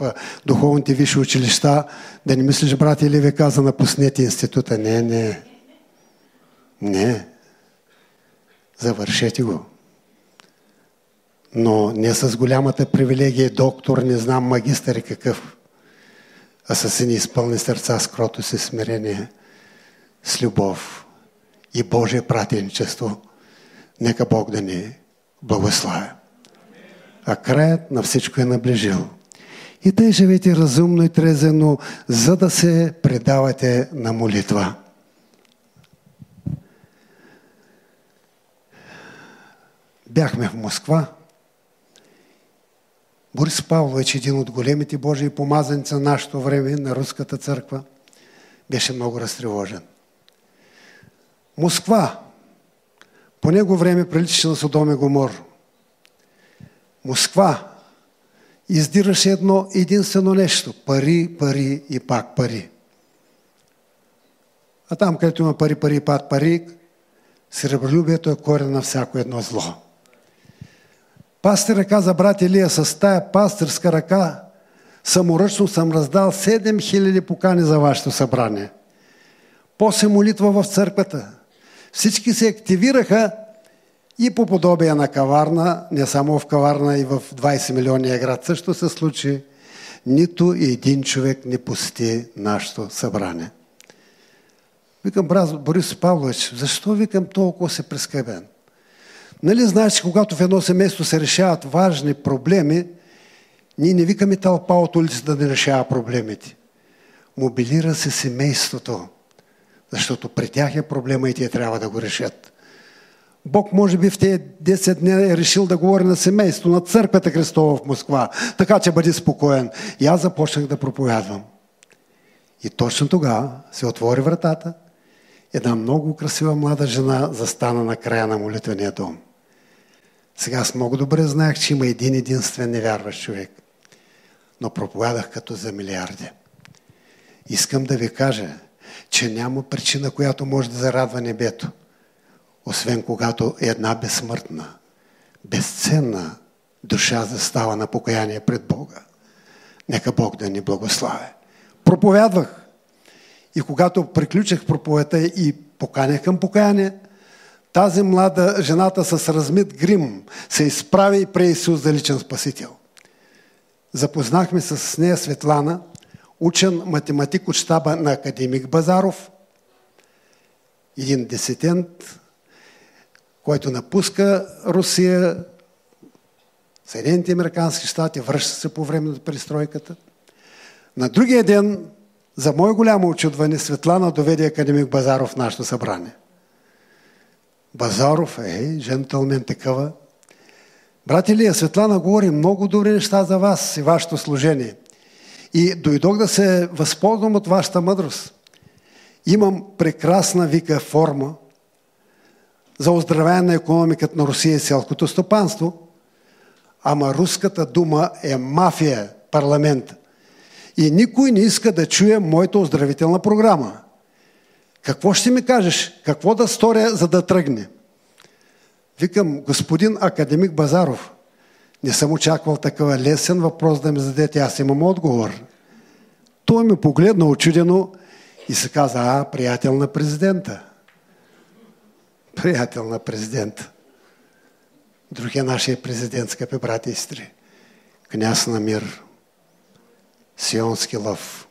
духовните висши училища, да не мислиш, брат, или ви каза, напуснете института. Не, не. Не. Завършете го. Но не с голямата привилегия доктор, не знам магистър и какъв, а с сини изпълни сърца, с крото си смирение, с любов и Божие пратеничество. Нека Бог да ни благославя. А краят на всичко е наближил. И тъй живете разумно и трезено, за да се предавате на молитва. Бяхме в Москва. Борис Павлович, един от големите Божии помазаници на нашето време, на Руската църква, беше много разтревожен. Москва, по него време приличаше на Содом и Гомор. Москва издираше едно единствено нещо – пари, пари и пак пари. А там, където има пари, пари и пак пари, сребролюбието е корен на всяко едно зло. Пастира каза, брат Илия, с тая пастирска ръка саморъчно съм раздал 7000 покани за вашето събрание. После молитва в църквата. Всички се активираха и по подобие на каварна, не само в каварна, и в 20 милионния град също се случи, нито един човек не посети нашето събрание. Викам, брат Борис Павлович, защо викам толкова се прескъбен? Нали знаеш, че когато в едно семейство се решават важни проблеми, ние не викаме тълпа от улицата да не решава проблемите. Мобилира се семейството, защото при тях е проблема и те трябва да го решат. Бог може би в тези 10 дни е решил да говори на семейство, на църквата Христова в Москва, така че бъди спокоен. И аз започнах да проповядвам. И точно тогава се отвори вратата. Една много красива млада жена застана на края на молитвения дом. Сега аз много добре знаех, че има един единствен невярващ човек. Но проповядах като за милиарди. Искам да ви кажа, че няма причина, която може да зарадва небето. Освен когато една безсмъртна, безценна душа застава на покаяние пред Бога. Нека Бог да ни благославя. проповядвах. И когато приключих проповета и поканях към покаяние, тази млада жената с размит грим се изправи и пре Исус за личен спасител. Запознахме с нея Светлана, учен математик от щаба на академик Базаров, един десетент, който напуска Русия, Съединените Американски щати, връща се по време на перестройката. На другия ден, за мое голямо очудване, Светлана доведе академик Базаров в нашето събрание. Базаров е жентълмен такава. Брати Лия, Светлана говори много добри неща за вас и вашето служение. И дойдох да се възползвам от вашата мъдрост. Имам прекрасна вика форма за оздравяване на економиката на Русия и селското стопанство, ама руската дума е мафия, парламент. И никой не иска да чуе моята оздравителна програма. Какво ще ми кажеш? Какво да сторя, за да тръгне? Викам, господин академик Базаров, не съм очаквал такъв лесен въпрос да ми зададете. Аз имам отговор. Той ми погледна очудено и се каза, а, приятел на президента. Приятел на президента. Другия нашия президент, скъпи брати и сестри. Княз на мир. Сионски лъв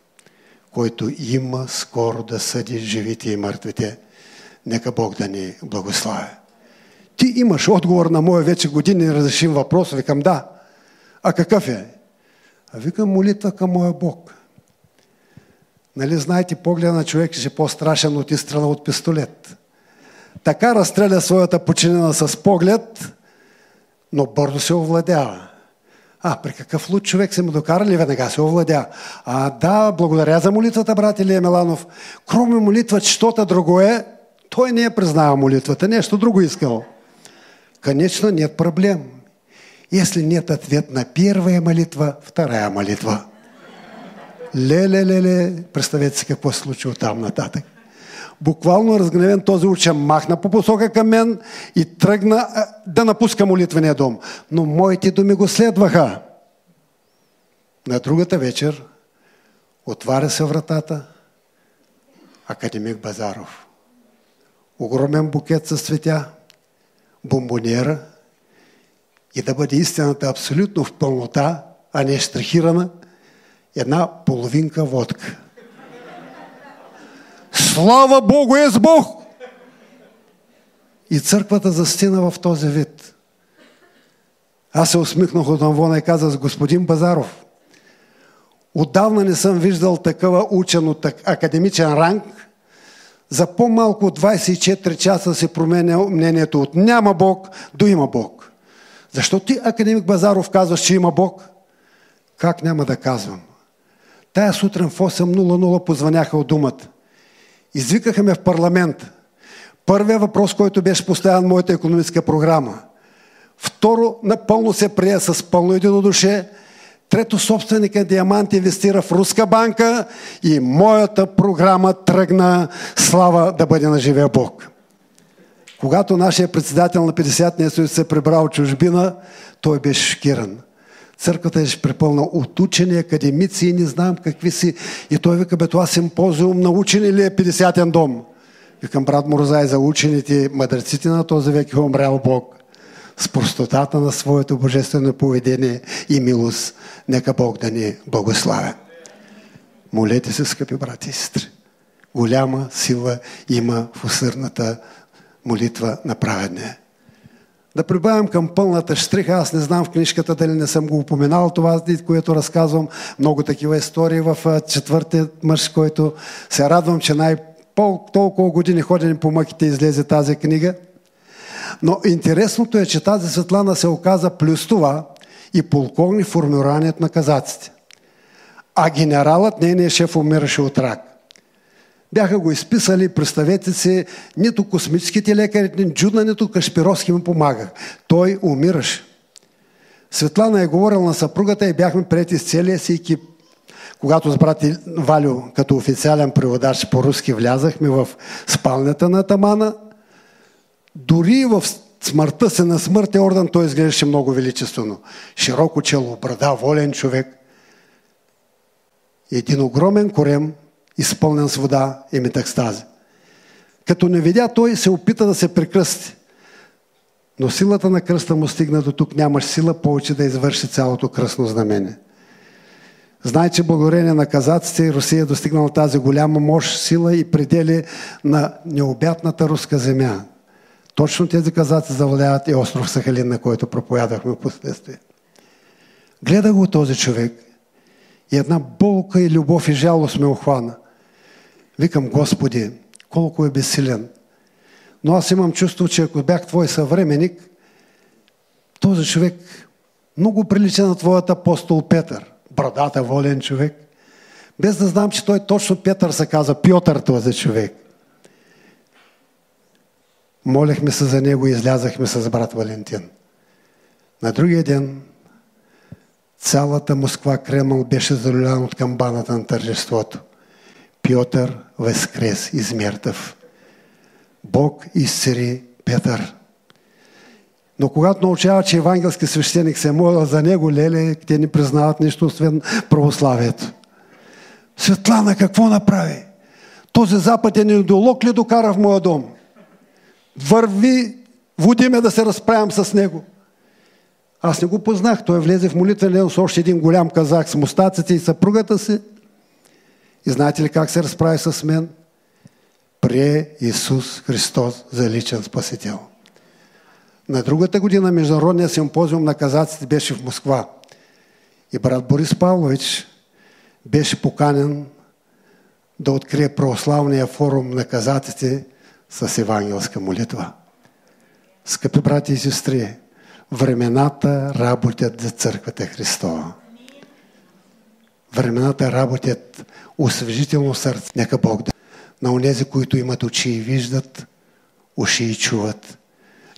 който има скоро да съди живите и мъртвите. Нека Бог да ни благославя. Ти имаш отговор на моя вече години разрешим въпрос. Викам да. А какъв е? А викам молитва към моя Бог. Нали знаете, поглед на човек ще е по-страшен от изстрела от пистолет. Така разстреля своята починена с поглед, но бързо се овладява. А, при какъв луд човек се му докарали, веднага се овладя. А, да, благодаря за молитвата, брат Илия Меланов. Кроме молитва, что-то друго е, той не е признава молитвата, нещо друго искал. Конечно, нет проблем. Если нет ответ на первая молитва, вторая молитва. Ле-ле-ле-ле, представете си какво се случило там нататък. Буквално разгневен този учен махна по посока към мен и тръгна да напуска молитвения дом. Но моите думи го следваха. На другата вечер отваря се вратата академик Базаров. Огромен букет с цветя, бомбонера и да бъде истината абсолютно в пълнота, а не штрихирана, една половинка водка. Слава Богу, е с Бог! И църквата застина в този вид. Аз се усмихнах от навона и казах, господин Базаров, отдавна не съм виждал такъва учен от академичен ранг, за по-малко от 24 часа се променя мнението от няма Бог до има Бог. Защо ти, академик Базаров, казваш, че има Бог? Как няма да казвам? Тая сутрин в 8.00 позвъняха от думата. Извикаха ме в парламент. Първият въпрос, който беше поставен моята економическа програма. Второ, напълно се прие с пълно единодуше. Трето, собственика Диамант инвестира в Руска банка и моята програма тръгна слава да бъде на живия Бог. Когато нашия председател на 50-ния съюз се прибрал чужбина, той беше шокиран. Църквата е препълна от учени, академици и не знам какви си. И той вика, бе, това симпозиум на учени ли е 50-тен дом? Викам, брат Морозай, за учените, мъдреците на този век е умрял Бог. С простотата на своето божествено поведение и милост, нека Бог да ни благославя. Молете се, скъпи брати и сестри. Голяма сила има в усърната молитва на праведния. Да прибавям към пълната штриха, аз не знам в книжката дали не съм го упоменал това, което разказвам. Много такива истории в четвъртия мъж, който се радвам, че най- толкова години ходени по мъките излезе тази книга. Но интересното е, че тази Светлана се оказа плюс това и полковник в формированието на казаците. А генералът, нейният шеф, умираше от рак. Бяха го изписали, представете си, нито космическите лекари, нито Джудна, нито Кашпировски му помагах. Той умираше. Светлана е говорила на съпругата и бяхме прети с целия си екип. Когато с брати Валю като официален преводач по-руски влязахме в спалнята на Тамана, дори в смъртта се на смъртен орден той изглеждаше много величествено. Широко чело, брада, волен човек. един огромен корем, изпълнен с вода и метакстази. Като не видя, той се опита да се прекръсти. Но силата на кръста му стигна до тук. Нямаш сила повече да извърши цялото кръстно знамение. Знай, че благодарение на казаците Русия е достигнала тази голяма мощ, сила и предели на необятната руска земя. Точно тези казаци завладяват и остров Сахалин, на който проповядахме в последствие. Гледа го този човек и една болка и любов и жалост ме охвана. Викам, Господи, колко е безсилен. Но аз имам чувство, че ако бях твой съвременник, този човек много прилича на твоят апостол Петър, брадата волен човек. Без да знам, че той точно Петър се каза, Пьотър този човек. Молехме се за него и излязахме с брат Валентин. На другия ден цялата Москва Кремъл беше зарулян от камбаната на тържеството. Пьотър възкрес из мертъв. Бог изцери Петър. Но когато научава, че евангелски свещеник се моля за него, леле, те не признават нищо, освен православието. Светлана какво направи? Този западен идеолог ли докара в моя дом? Върви, води ме да се разправям с него. Аз не го познах. Той влезе в молитвен с още един голям казак с мустаците и съпругата си. И знаете ли как се разправи с мен? Прие Исус Христос за личен спасител. На другата година Международният симпозиум на казаците беше в Москва. И брат Борис Павлович беше поканен да открие православния форум на казаците с евангелска молитва. Скъпи брати и сестри, времената работят за църквата Христова. Времената работят освежително сърце. Нека Бог да на онези, които имат очи и виждат, уши и чуват.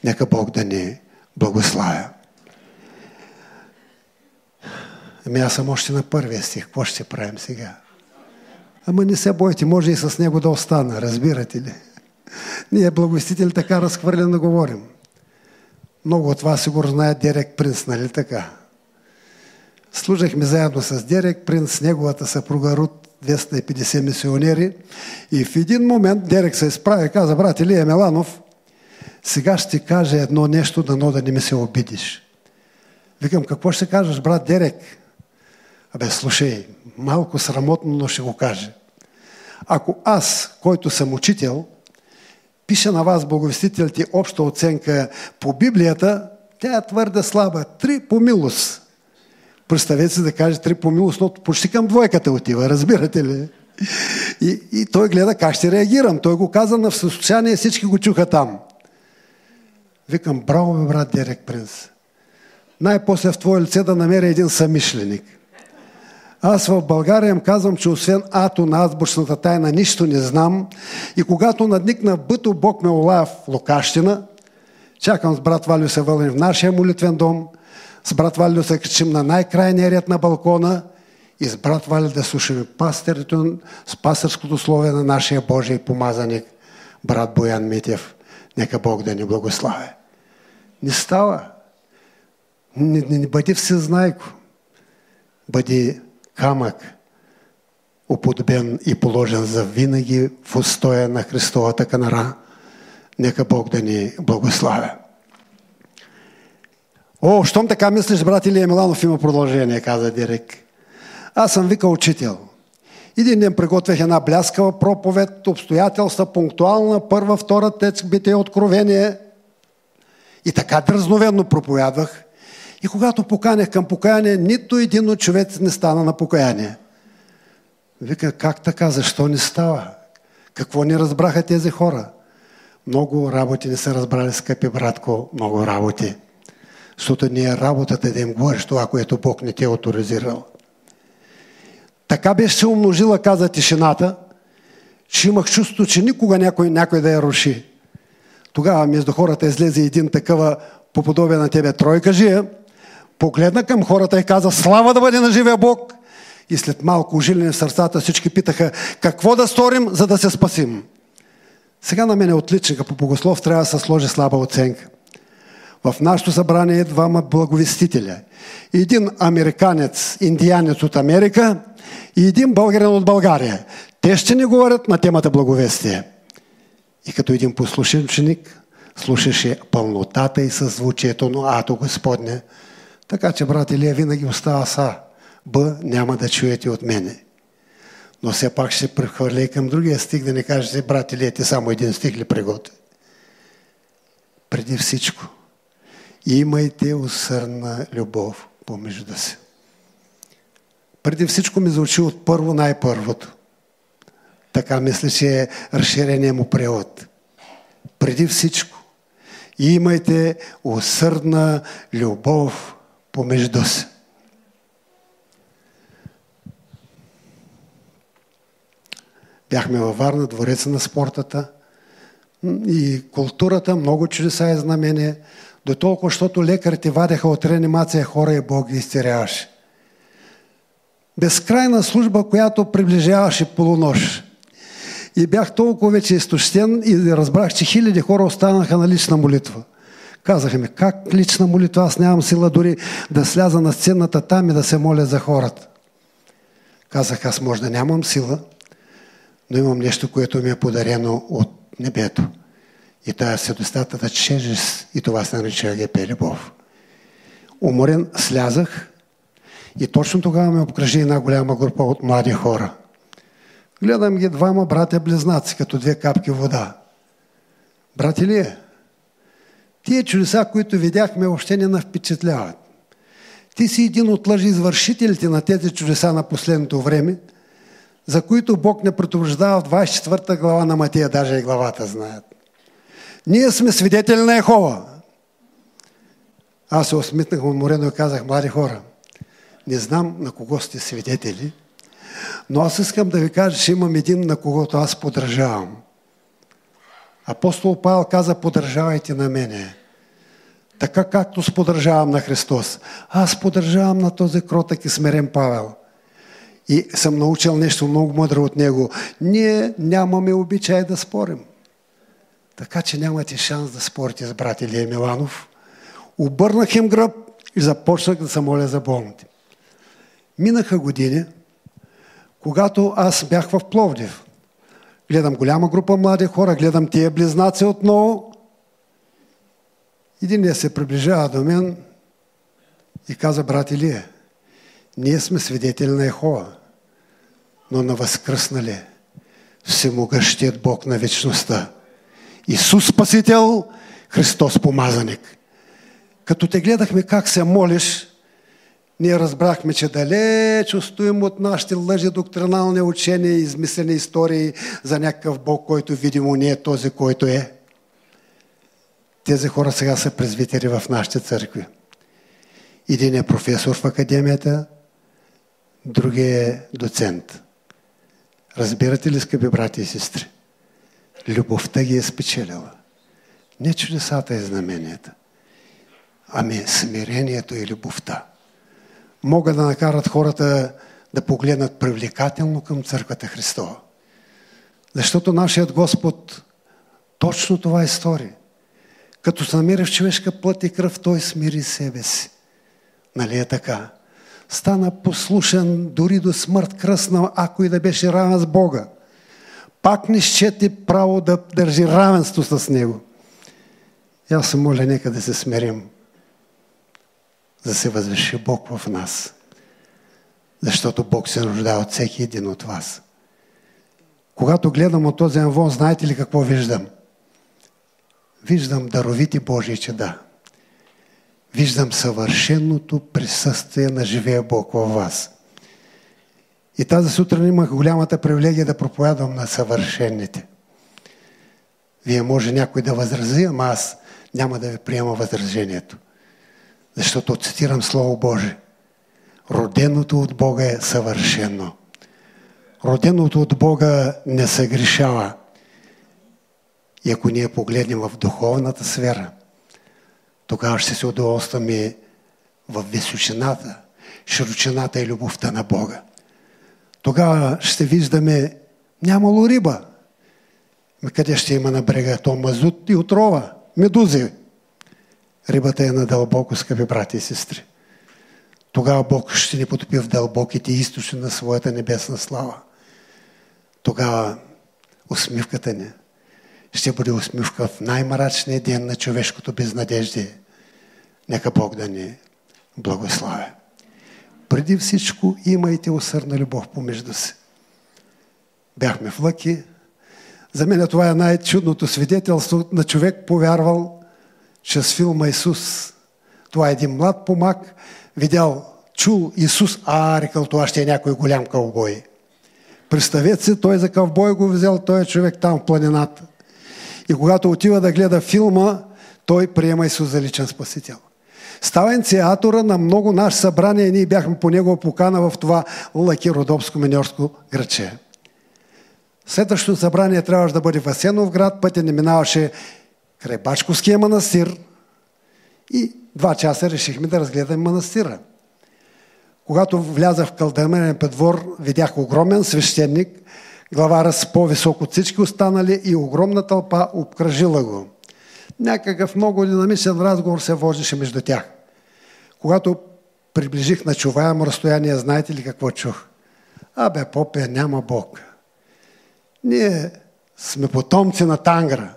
Нека Бог да ни благославя. Ами аз съм още на първия стих. Какво ще правим сега? Ама не се бойте, може и с него да остана, разбирате ли? Ние благовестители така разхвърлено говорим. Много от вас сигурно знаят Дерек Принц, нали така? Служахме заедно с Дерек Принц, неговата съпруга Рут, 250 мисионери. И в един момент Дерек се изправи и каза, брат Илия Меланов, сега ще ти кажа едно нещо, дано да не ми се обидиш. Викам, какво ще кажеш, брат Дерек? Абе, слушай, малко срамотно, но ще го кажа. Ако аз, който съм учител, пиша на вас, благовестителите, обща оценка по Библията, тя е твърде слаба. Три по милост. Представете се да каже три по милост, но почти към двойката отива, разбирате ли? И, и той гледа как ще реагирам. Той го каза на състояние, всички го чуха там. Викам, браво ми, брат Дерек Принц. Най-после в твое лице да намеря един самишленик. Аз в България им казвам, че освен ато на азбучната тайна нищо не знам. И когато надникна бъто Бог ме олая в Локащина, чакам с брат Валю се вълнем в нашия молитвен дом, с брат Валю се качим на най-крайния ред на балкона и с брат Валю да слушаме пастирето с пастърското слове на нашия Божий помазаник, брат Боян Митев. Нека Бог да ни благослави. Не става. Не, не, не бъди всезнайко. Бъди камък, уподобен и положен за винаги в устоя на Христовата канара. Нека Бог да ни благославя. О, щом така мислиш, брат Илия Миланов има продължение, каза Дирек. Аз съм вика учител. Един ден приготвях една бляскава проповед, обстоятелства, пунктуална, първа, втора тец, бите откровение. И така дразновенно проповядвах. И когато поканях към покаяние, нито един от човек не стана на покаяние. Вика, как така? Защо не става? Какво не разбраха тези хора? Много работи не са разбрали, скъпи братко, много работи. Защото не е работата да им говориш това, което Бог не те е авторизирал. Така беше се умножила, каза тишината, че имах чувство, че никога някой, някой да я руши. Тогава между хората излезе един такъва по подобие на тебе тройка жия, погледна към хората и каза, слава да бъде на живия Бог. И след малко ожилени в сърцата всички питаха, какво да сторим, за да се спасим. Сега на мен е отличника по богослов трябва да се сложи слаба оценка. В нашето събрание е двама благовестителя. Един американец, индианец от Америка и един българин от България. Те ще ни говорят на темата благовестие. И като един послушен ученик, слушаше пълнотата и съзвучието на Ато Господне. Така че, брат Илия, винаги остава са. Б, няма да чуете от мене. Но все пак ще прехвърля и към другия стих, да не кажете, брат Илия, ти само един стих ли приготви. Преди всичко, имайте усърна любов помежду си. Преди всичко ми звучи от първо най-първото. Така мисля, че е разширение му превод. Преди всичко, имайте усърдна любов помежду си. Бяхме във Варна, двореца на спортата и културата, много чудеса и знамения, до толкова, защото лекарите вадеха от реанимация хора и Бог ги изтеряваше. Безкрайна служба, която приближаваше полунощ. И бях толкова вече изтощен и разбрах, че хиляди хора останаха на лична молитва. Казаха ми, как лична молитва? Аз нямам сила дори да сляза на сцената там и да се моля за хората. Казах, аз може да нямам сила, но имам нещо, което ми е подарено от небето. И тая да чежест, и това се нарича АГП любов. Уморен слязах и точно тогава ме обкръжи една голяма група от млади хора. Гледам ги двама братя-близнаци, като две капки вода. Брати ли е? Тие чудеса, които видяхме, въобще не на впечатляват. Ти си един от лъжи извършителите на тези чудеса на последното време, за които Бог не предупреждава в 24 глава на Матия, даже и главата знаят. Ние сме свидетели на Ехова. Аз се усмитнах уморено и казах, млади хора, не знам на кого сте свидетели, но аз искам да ви кажа, че имам един, на когото аз подражавам. Апостол Павел каза, подражавайте на мене. Така както сподържавам на Христос. Аз подържавам на този кротък и смирен Павел. И съм научил нещо много мъдро от него. Ние нямаме обичай да спорим. Така че нямате шанс да спорите с брат Илия Миланов. Обърнах им гръб и започнах да се моля за болните. Минаха години, когато аз бях в Пловдив. Гледам голяма група млади хора, гледам тия близнаци отново. Един се приближава до мен и каза, брат Илия, ние сме свидетели на Ехова, но на възкръснали всемогъщият Бог на вечността. Исус Спасител, Христос Помазаник. Като те гледахме как се молиш, ние разбрахме, че далеч устоим от нашите лъжи доктринални учения измислени истории за някакъв Бог, който видимо не е този, който е. Тези хора сега са презвитери в нашите църкви. Един е професор в академията, другия е доцент. Разбирате ли, скъпи брати и сестри? Любовта ги е спечелила. Не чудесата и знаменията, ами смирението и любовта. Могат да накарат хората да погледнат привлекателно към Църквата Христова. Защото нашият Господ точно това е стори. Като се намира в човешка плът и кръв, той смири себе си. Нали е така? Стана послушен дори до смърт кръсна, ако и да беше равен с Бога пак не щете право да държи равенство с Него. И аз се моля, нека да се смирим, да се възвиши Бог в нас. Защото Бог се нуждае от всеки един от вас. Когато гледам от този анвон, знаете ли какво виждам? Виждам даровити Божии чеда. Виждам съвършеното присъствие на живия Бог във вас. И тази сутрин имах голямата привилегия да проповядвам на съвършените. Вие може някой да възрази, ама аз няма да ви приема възражението. Защото цитирам Слово Божие. Роденото от Бога е съвършено. Роденото от Бога не съгрешава. И ако ние погледнем в духовната сфера, тогава ще се удоволстваме в височината, широчината и любовта на Бога тогава ще виждаме нямало риба. Ами къде ще има на брега? То мазут и отрова, медузи. рибата е надълбоко, скъпи брати и сестри. Тогава Бог ще ни потопи в дълбоките източни на своята небесна слава. Тогава усмивката ни ще бъде усмивка в най-мрачния ден на човешкото безнадежде. Нека Бог да ни благославя. Преди всичко имайте усърна любов помежду си. Бяхме в Лъки. За мен това е най-чудното свидетелство на човек повярвал чрез филма Исус. Това е един млад помак, видял, чул Исус, а, рекал, това ще е някой голям кълбой. Представете си, той за кълбой го взел, той е човек там в планината. И когато отива да гледа филма, той приема Исус за личен спасител. Става инициатора на много наши събрания и ние бяхме по него покана в това лаки родопско миньорско градче. Следващото събрание трябваше да бъде в Асенов град, пътя не минаваше край Бачковския манастир и два часа решихме да разгледаме манастира. Когато влязах в кълдърменен подвор, видях огромен свещеник, глава с по-висок от всички останали и огромна тълпа обкръжила го. Някакъв много динамичен разговор се водеше между тях. Когато приближих на чуваемо разстояние, знаете ли какво чух? Абе, попе, няма Бог. Ние сме потомци на Тангра.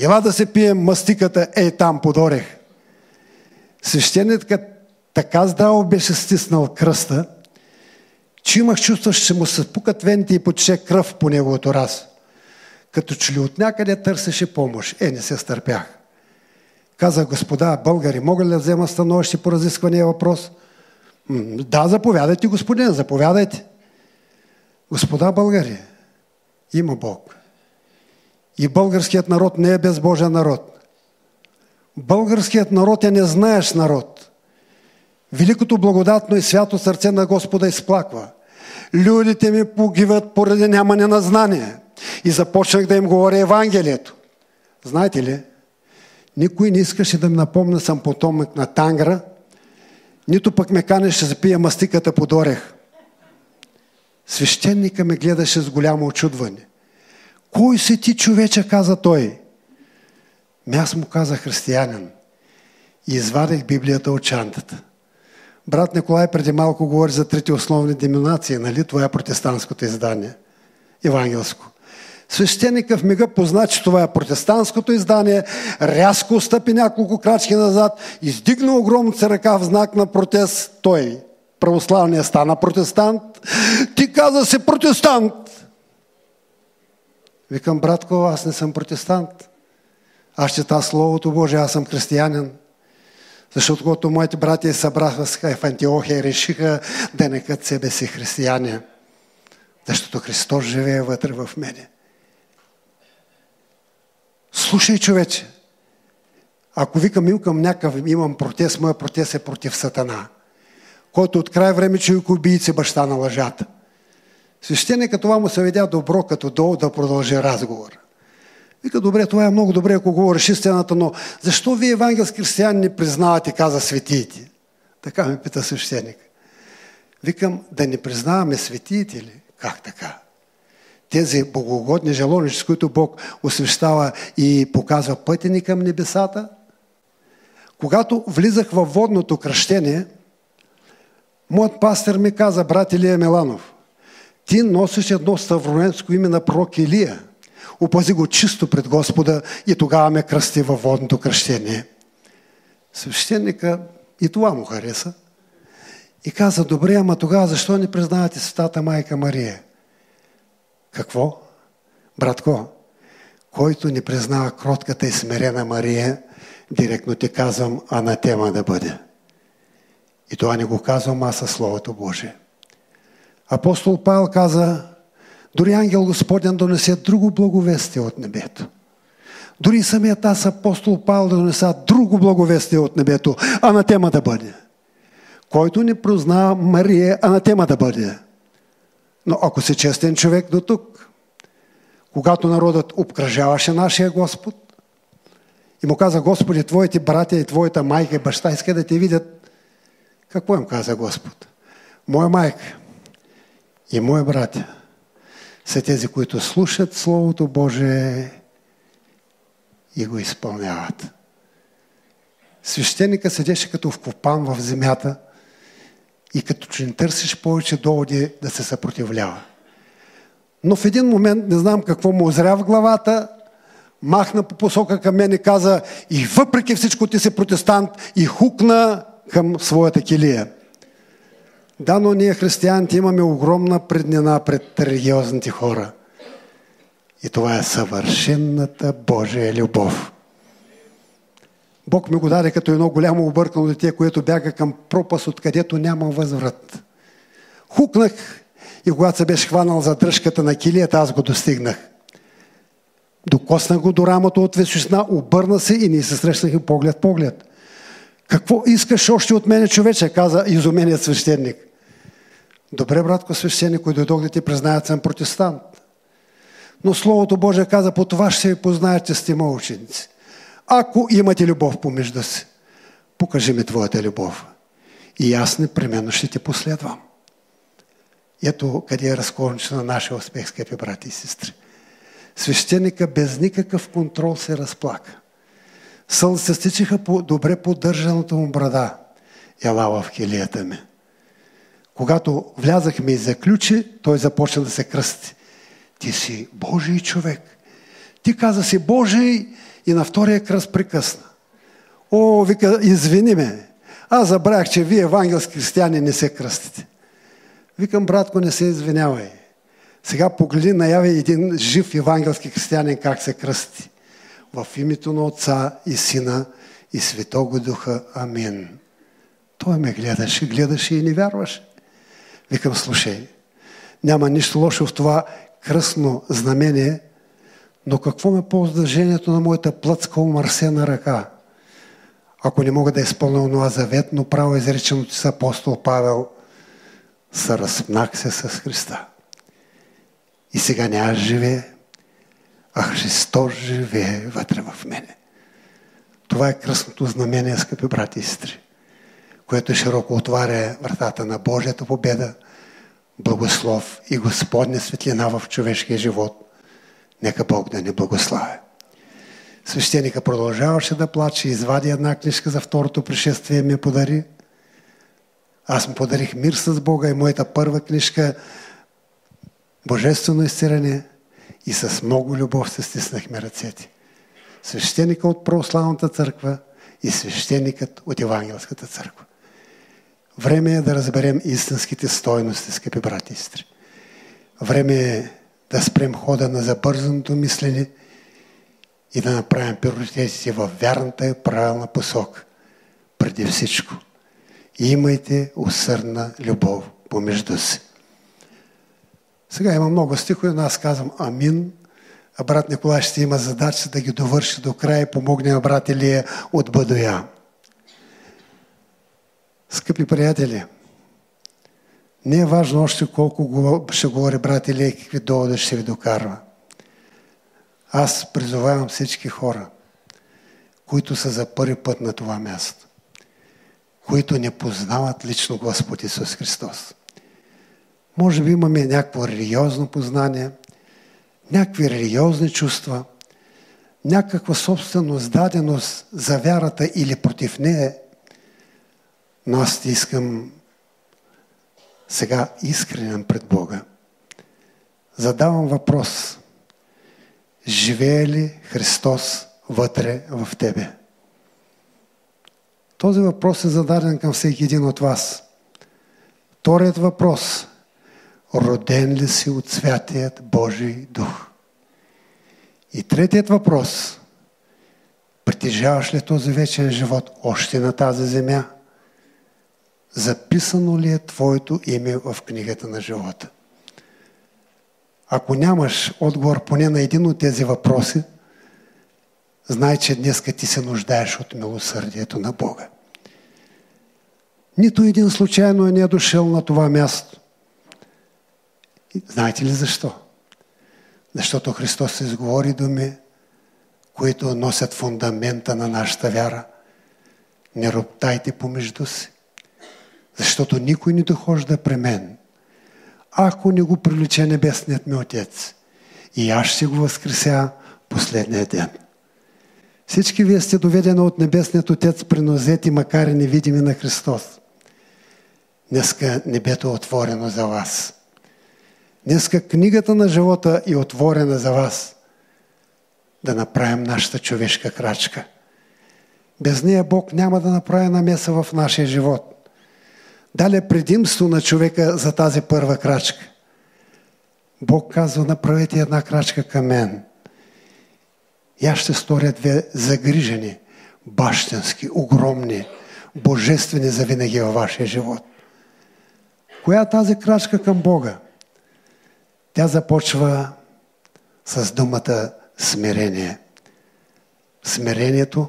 Ела да се пием мастиката, ей там под орех. Свещеникът така здраво беше стиснал кръста, че имах чувство, че му се пукат вените и потече кръв по неговото раз. Като че ли от някъде търсеше помощ. Е, не се стърпях. Каза, господа, българи, мога ли да взема становище по разисквания въпрос? Да, заповядайте, господин, заповядайте. Господа българи, има Бог. И българският народ не е безбожен народ. Българският народ е незнаеш народ. Великото благодатно и свято сърце на Господа изплаква. Людите ми погиват поради нямане на знание. И започнах да им говоря Евангелието. Знаете ли, никой не искаше да ми напомня, съм потомък на Тангра, нито пък ме канеше да пия мастиката под орех. Свещеника ме гледаше с голямо очудване. Кой си ти, човече, каза той. Ми аз му каза християнин. И извадих Библията от чантата. Брат Николай преди малко говори за трите основни деноминации, нали? Това е протестантското издание. Евангелско. Свещеника в мига позна, че това е протестантското издание, рязко стъпи няколко крачки назад, издигна огромната ръка в знак на протест. Той, православният, стана протестант. Ти каза се протестант. Викам, братко, аз не съм протестант. Аз чета Словото Божие, аз съм християнин. Защото когато моите братя събраха в Антиохия и решиха да некат себе си християни. Защото Христос живее вътре в мене. Слушай, човече, ако викам им към някакъв, имам протест, моят протест е против Сатана, който от край време човек убийци баща на лъжата. Свещеника това му се видя добро, като долу да продължи разговор. Вика, добре, това е много добре, ако говориш истината, но защо вие евангелски християни не признавате, каза светиите? Така ме пита свещеник. Викам, да не признаваме светиите ли? Как така? Тези богогодни желони, с които Бог освещава и показва пътя ни към небесата. Когато влизах във водното кръщение, моят пастор ми каза, брат Илия Меланов, ти носиш едно ставроненско име на пророк Илия – опази го чисто пред Господа и тогава ме кръсти във водното кръщение. Свещеника и това му хареса. И каза, добре, ама тогава защо не признавате Светата Майка Мария? Какво? Братко, който не признава кротката и смирена Мария, директно ти казвам анатема да бъде. И това не го казвам аз със Словото Божие. Апостол Павел каза, дори ангел Господен донесе друго благовестие от небето. Дори самият аз апостол Павел да донеса друго благовестие от небето, а на тема да бъде. Който не прозна Мария, а на тема да бъде. Но ако си честен човек до тук, когато народът обкръжаваше нашия Господ и му каза, Господи, Твоите братя и Твоята майка и баща искат да те видят, какво им каза Господ? Моя майка и моя братя са тези, които слушат Словото Божие и го изпълняват. Свещеника седеше като вкопан в земята и като че не търсиш повече доводи да се съпротивлява. Но в един момент, не знам какво му озря в главата, махна по посока към мен и каза и въпреки всичко ти си протестант и хукна към своята килия. Да, но ние християните имаме огромна преднина пред религиозните хора. И това е съвършенната Божия любов. Бог ми го даде като едно голямо объркано дете, което бяга към пропаст, откъдето няма възврат. Хукнах и когато се беше хванал за дръжката на килията, аз го достигнах. Докоснах го до рамото от височина, обърна се и ние се срещнахме поглед поглед. Какво искаш още от мене, човече, каза изуменият свещеник. Добре, братко свещеник, който дойдох да ти признаят, съм протестант. Но Словото Божие каза, по това ще ви познаят, че сте мои. Ако имате любов помежду си, покажи ми твоята любов. И аз непременно ще те последвам. Ето къде е разкорнича на нашия успех, скъпи брати и сестри. Свещеника без никакъв контрол се разплака. Слънце стичаха по добре поддържаната му брада. Ела в хилията ми. Когато влязахме и заключи, той започна да се кръсти. Ти си Божий човек. Ти каза си Божий и на втория кръст прекъсна. О, вика, извини ме. Аз забравях, че вие, евангелски християни, не се кръстите. Викам, братко, не се извинявай. Сега погледни наяви един жив евангелски християнин как се кръсти. В името на Отца и Сина и Светого Духа. Амин. Той ме гледаше, гледаше и не вярваше. Викам, слушай, няма нищо лошо в това кръсно знамение, но какво ме ползва жението на моята плътска омърсена ръка? Ако не мога да изпълня онова заветно право, изречено с апостол Павел, се разпнах се с Христа. И сега не аз живее, а Христос живее вътре в мене. Това е кръсното знамение, скъпи брати и сестри, което широко отваря вратата на Божията победа, благослов и Господня светлина в човешкия живот. Нека Бог да ни благославя. Свещеника продължаваше да плаче, извади една книжка за второто пришествие ми подари. Аз му подарих мир с Бога и моята първа книжка Божествено изцеление и с много любов се стиснахме ръцете. Свещеника от православната църква и свещеникът от Евангелската църква. Време е да разберем истинските стойности, скъпи брати и сестри. Време е да спрем хода на забързаното мислене и да направим приоритетите в вярната и правилна посока. Преди всичко. Имайте усърдна любов помежду си. Сега има много стихове, но аз казвам Амин. А брат Николай ще има задача да ги довърши до края и помогне на брат Илия от Бадоя. Скъпи приятели, не е важно още колко ще говори брат Илия и какви доводи ще ви докарва. Аз призовавам всички хора, които са за първи път на това място, които не познават лично Господ Исус Христос. Може би имаме някакво религиозно познание, някакви религиозни чувства, някаква собственост, даденост за вярата или против нея, но аз искам сега искренен пред Бога. Задавам въпрос. Живее ли Христос вътре в тебе? Този въпрос е зададен към всеки един от вас. Вторият въпрос. Роден ли си от Святият Божий Дух? И третият въпрос. Притежаваш ли този вечен живот още на тази земя? Записано ли е Твоето име в книгата на живота? Ако нямаш отговор поне на един от тези въпроси, знай, че днес ти се нуждаеш от милосърдието на Бога. Нито един случайно не е дошъл на това място. Знаете ли защо? Защото Христос изговори думи, които носят фундамента на нашата вяра. Не роптайте помежду си защото никой не дохожда при мен, ако не го привлече Небесният ми Отец. И аз ще го възкреся последния ден. Всички вие сте доведени от Небесният Отец, принозети, макар и невидими на Христос. Днеска небето е отворено за вас. Днеска книгата на живота е отворена за вас. Да направим нашата човешка крачка. Без нея Бог няма да направи намеса в нашия живот. Дале предимство на човека за тази първа крачка. Бог казва, направете една крачка към мен. И аз ще сторя две загрижени, бащенски, огромни, божествени завинаги във вашия живот. Коя е тази крачка към Бога? Тя започва с думата смирение. Смирението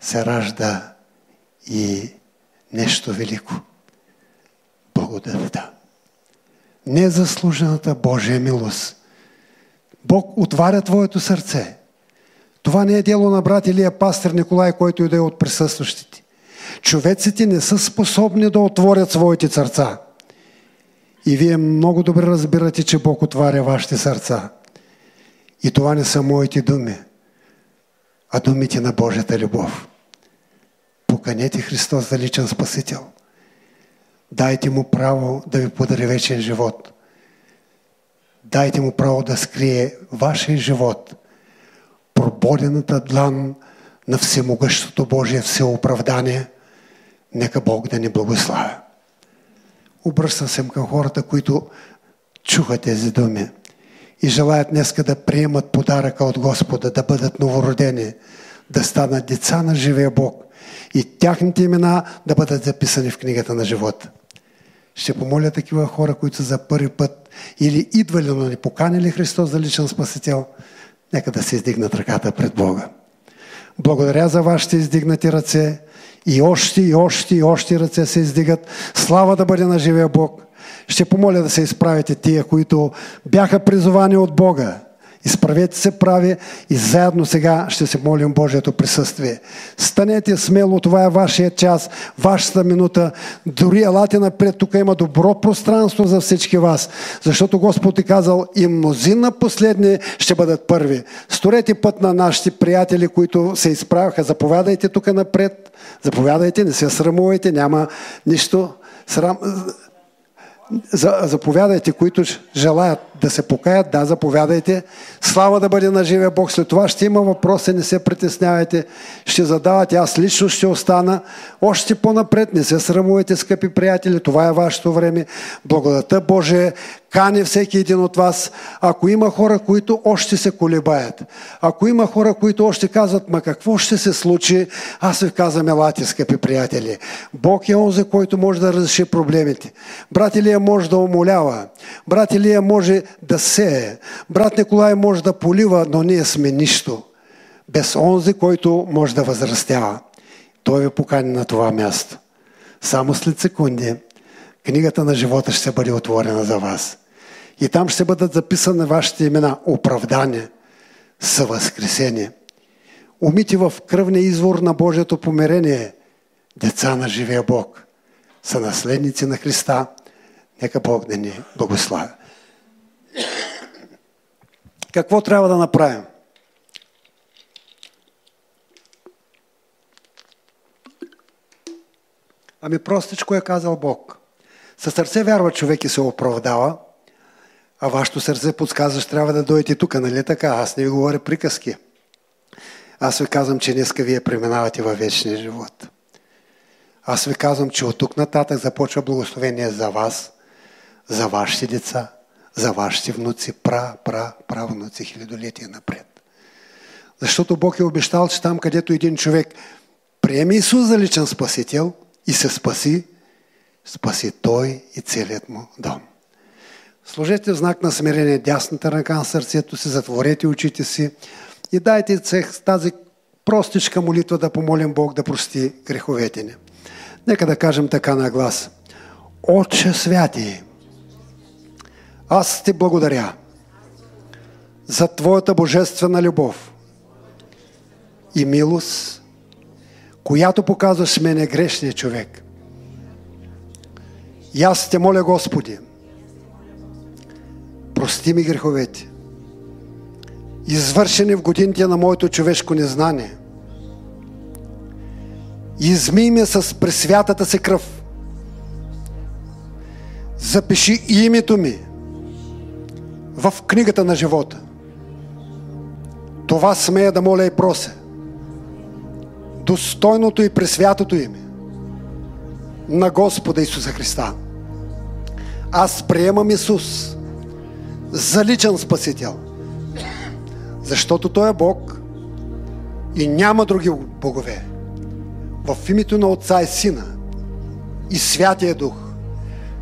се ражда и нещо велико. Благодарността. Незаслужената Божия милост. Бог отваря твоето сърце. Това не е дело на брат или е пастор Николай, който и да е от присъстващите. Човеците не са способни да отворят своите сърца. И вие много добре разбирате, че Бог отваря вашите сърца. И това не са моите думи, а думите на Божията любов. Поканете Христос за личен Спасител. Дайте му право да ви подари вечен живот. Дайте му право да скрие вашия живот. Прободената длан на всемогъщото Божие всеоправдание. Нека Бог да ни благославя. Обръщам се към хората, които чуха тези думи и желаят днеска да приемат подаръка от Господа, да бъдат новородени, да станат деца на живия Бог и тяхните имена да бъдат записани в книгата на живота. Ще помоля такива хора, които за първи път или идвали, но не поканили Христос за личен спасител, нека да се издигнат ръката пред Бога. Благодаря за вашите издигнати ръце. И още, и още, и още ръце се издигат. Слава да бъде на живия Бог. Ще помоля да се изправите тия, които бяха призовани от Бога Изправете се прави и заедно сега ще се молим Божието присъствие. Станете смело, това е вашия час, вашата минута. Дори елате напред, тук има добро пространство за всички вас. Защото Господ е казал и мнозина последни ще бъдат първи. Сторете път на нашите приятели, които се изправяха. Заповядайте тук напред. Заповядайте, не се срамувайте, няма нищо. Срам заповядайте, които желаят да се покаят, да, заповядайте. Слава да бъде на живия Бог. След това ще има въпроси, не се притеснявайте. Ще задавате, аз лично ще остана. Още по-напред, не се срамувайте, скъпи приятели, това е вашето време. Благодата Божия кани всеки един от вас. Ако има хора, които още се колебаят, ако има хора, които още казват, ма какво ще се случи, аз ви казвам, елате, скъпи приятели. Бог е онзи, който може да разреши проблемите. Брат Илия може да умолява. Брат Илия може да сее. Брат Николай може да полива, но ние сме нищо. Без онзи, който може да възрастява. Той ви покани на това място. Само след секунди книгата на живота ще бъде отворена за вас. И там ще бъдат записани вашите имена. Оправдание, съвъзкресение. Умити в кръвния извор на Божието померение. Деца на живия Бог. Са наследници на Христа. Нека Бог да ни благославя. Какво трябва да направим? Ами простичко е казал Бог. Със сърце вярва човек и се оправдава, а вашето сърце подсказва, че трябва да дойдете тук, нали така? Аз не ви говоря приказки. Аз ви казвам, че днеска вие преминавате във вечния живот. Аз ви казвам, че от тук нататък започва благословение за вас, за вашите деца, за вашите внуци, пра, пра, правнуци, хилядолетия напред. Защото Бог е обещал, че там, където един човек приеме Исус за личен спасител и се спаси, спаси той и целият му дом. Сложете в знак на смирение дясната ръка на сърцето си, затворете очите си и дайте с тази простичка молитва да помолим Бог да прости греховете ни. Нека да кажем така на глас. Отче святи, аз ти благодаря за Твоята божествена любов и милост, която показваш мене грешния човек. И аз те моля, Господи, прости ми греховете извършени в годините на моето човешко незнание. Измий ме с пресвятата си кръв. Запиши името ми в книгата на живота. Това смея да моля и прося. Достойното и пресвятото име на Господа Исуса Христа. Аз приемам Исус за личен Спасител, защото Той е Бог и няма други богове. В името на Отца и Сина и Святия Дух,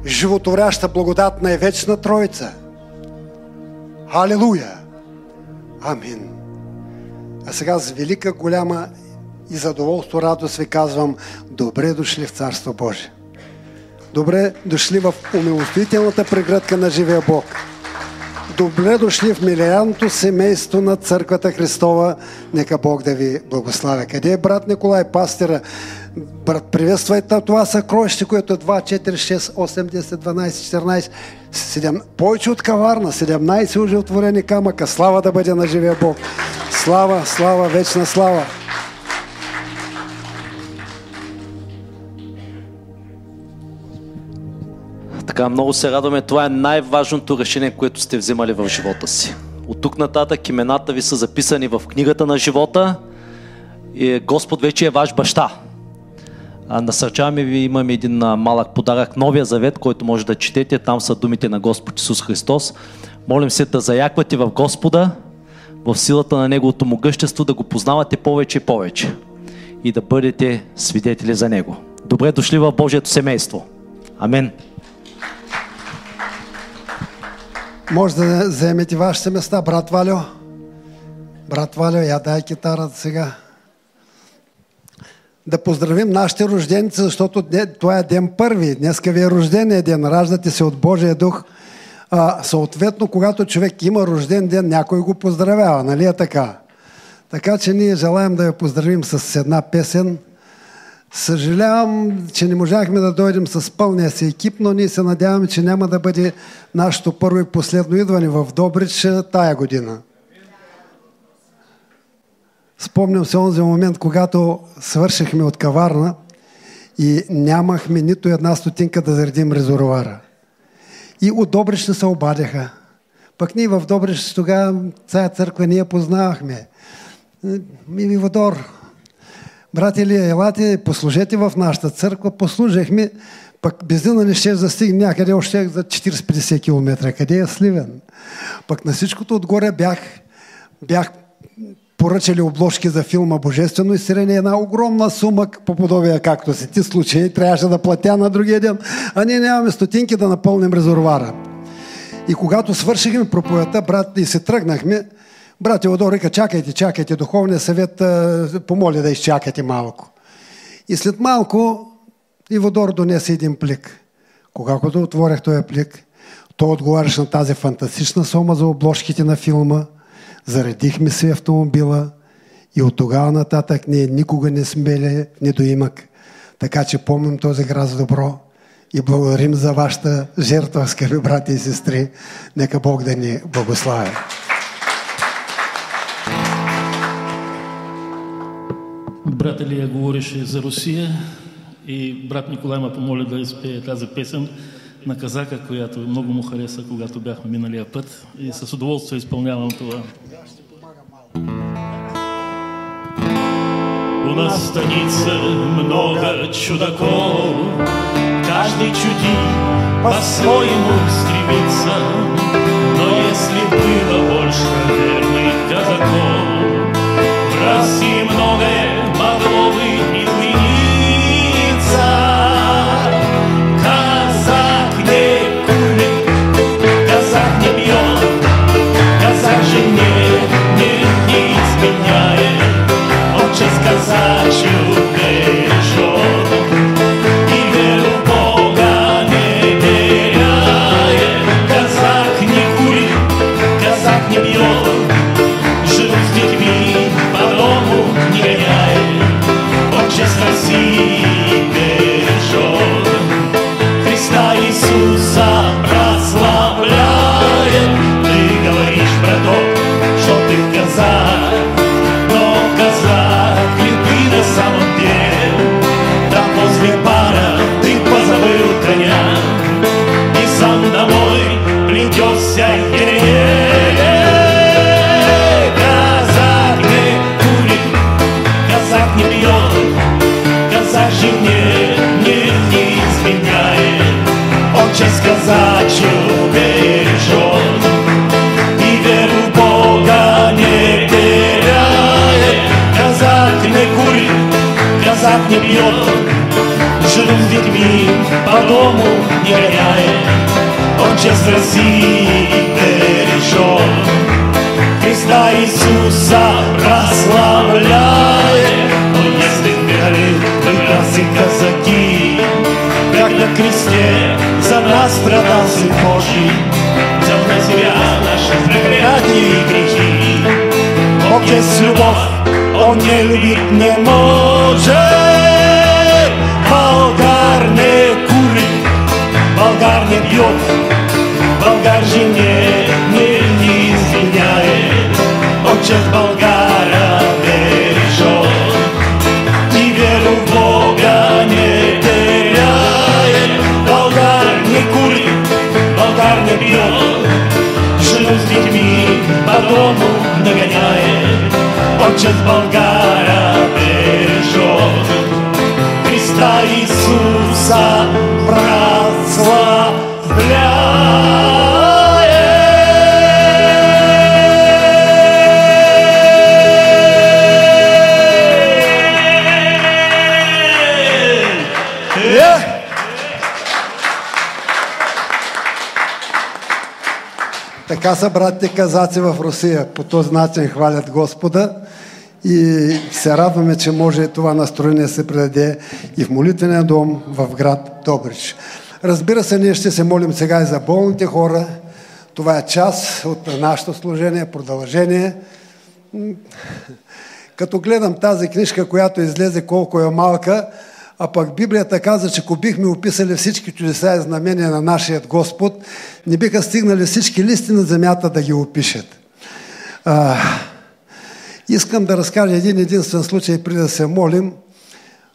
животворяща благодатна и вечна Троица. Халилуя! Амин! А сега с велика, голяма и задоволство, радост ви казвам, добре дошли в Царство Божие. Добре дошли в умилостителната прегръдка на живия Бог. Добре дошли в милиарното семейство на Църквата Христова. Нека Бог да ви благославя. Къде е брат Николай, пастира? Брат, приветствайте това съкровище, което е 2, 4, 6, 8, 10, 12, 14, 7, повече от каварна, 17 уже отворени камъка. Слава да бъде на живия Бог. Слава, слава, вечна слава. Така, много се радваме. Това е най-важното решение, което сте взимали в живота си. От тук нататък имената ви са записани в книгата на живота и Господ вече е ваш баща. Насърчаваме ви, имаме един малък подарък, Новия завет, който може да четете. Там са думите на Господ Исус Христос. Молим се да заяквате в Господа, в силата на Неговото могъщество, да го познавате повече и повече и да бъдете свидетели за Него. Добре дошли в Божието семейство. Амин. Може да вземете вашите места, брат Валю. Брат Валю, я дай китарата сега. Да поздравим нашите рожденици, защото това е ден първи. Днеска ви е рождения ден. Раждате се от Божия дух. А, съответно, когато човек има рожден ден, някой го поздравява. Нали е така? Така че ние желаем да я поздравим с една песен – Съжалявам, че не можахме да дойдем с пълния си екип, но ние се надяваме, че няма да бъде нашето първо и последно идване в Добрич тая година. Спомням се онзи момент, когато свършихме от каварна и нямахме нито една стотинка да заредим резервуара. И от Добрич се обадяха. Пък ние в Добрич тогава цая църква ние познавахме. Ми Водор, брати ли, елате, послужете в нашата църква, послужихме, пък бензина не ще застигне някъде още за 40-50 км. Къде е Сливен? Пък на всичкото отгоре бях, бях поръчали обложки за филма Божествено изцеление, една огромна сума по подобие, както си ти случай, трябваше да платя на другия ден, а ние нямаме стотинки да напълним резервуара. И когато свършихме проповедта, брат, и се тръгнахме, Брат Теодор река, чакайте, чакайте, духовния съвет помоли да изчакате малко. И след малко Иводор донесе един плик. Когато отворях този плик, той отговаряше на тази фантастична сума за обложките на филма, заредихме си автомобила и от тогава нататък ние никога не смели в недоимък. Така че помним този град за добро и благодарим за вашата жертва, скъпи брати и сестри. Нека Бог да ни благославя. Брат Илия говореше за Русия и брат Николай ме помоли да изпее тази песен на казака, която много му хареса, когато бяхме миналия път. И с удоволствие изпълнявам това. У нас станица много чудаков, каждый чудит по-своему стремится, но если было больше верных казаков, в России детьми по дому не гоняет. Он честь России бережет. Христа Иисуса прославляет. Но если бегали прекрасные казаки, как на кресте за нас страдал Сын Божий, взял на себя наши проклятия и грехи. Есть любовь, Он не любит не может. не пьет, болгар жене не, не изменяет. Отчет болгара бережет и веру в Бога не теряет. Болгар не курит, болгар не пьет, жену с детьми по дому нагоняет. Отчет болгара бережет. Христа Иисуса Така са братите казаци в Русия. По този начин хвалят Господа и се радваме, че може това настроение се предаде и в молитвения дом в град Добрич. Разбира се, ние ще се молим сега и за болните хора. Това е част от нашето служение, продължение. Като гледам тази книжка, която излезе колко е малка, а пък Библията каза, че ако бихме описали всички чудеса и знамения на нашия Господ, не биха стигнали всички листи на земята да ги опишат. А, искам да разкажа един единствен случай, преди да се молим.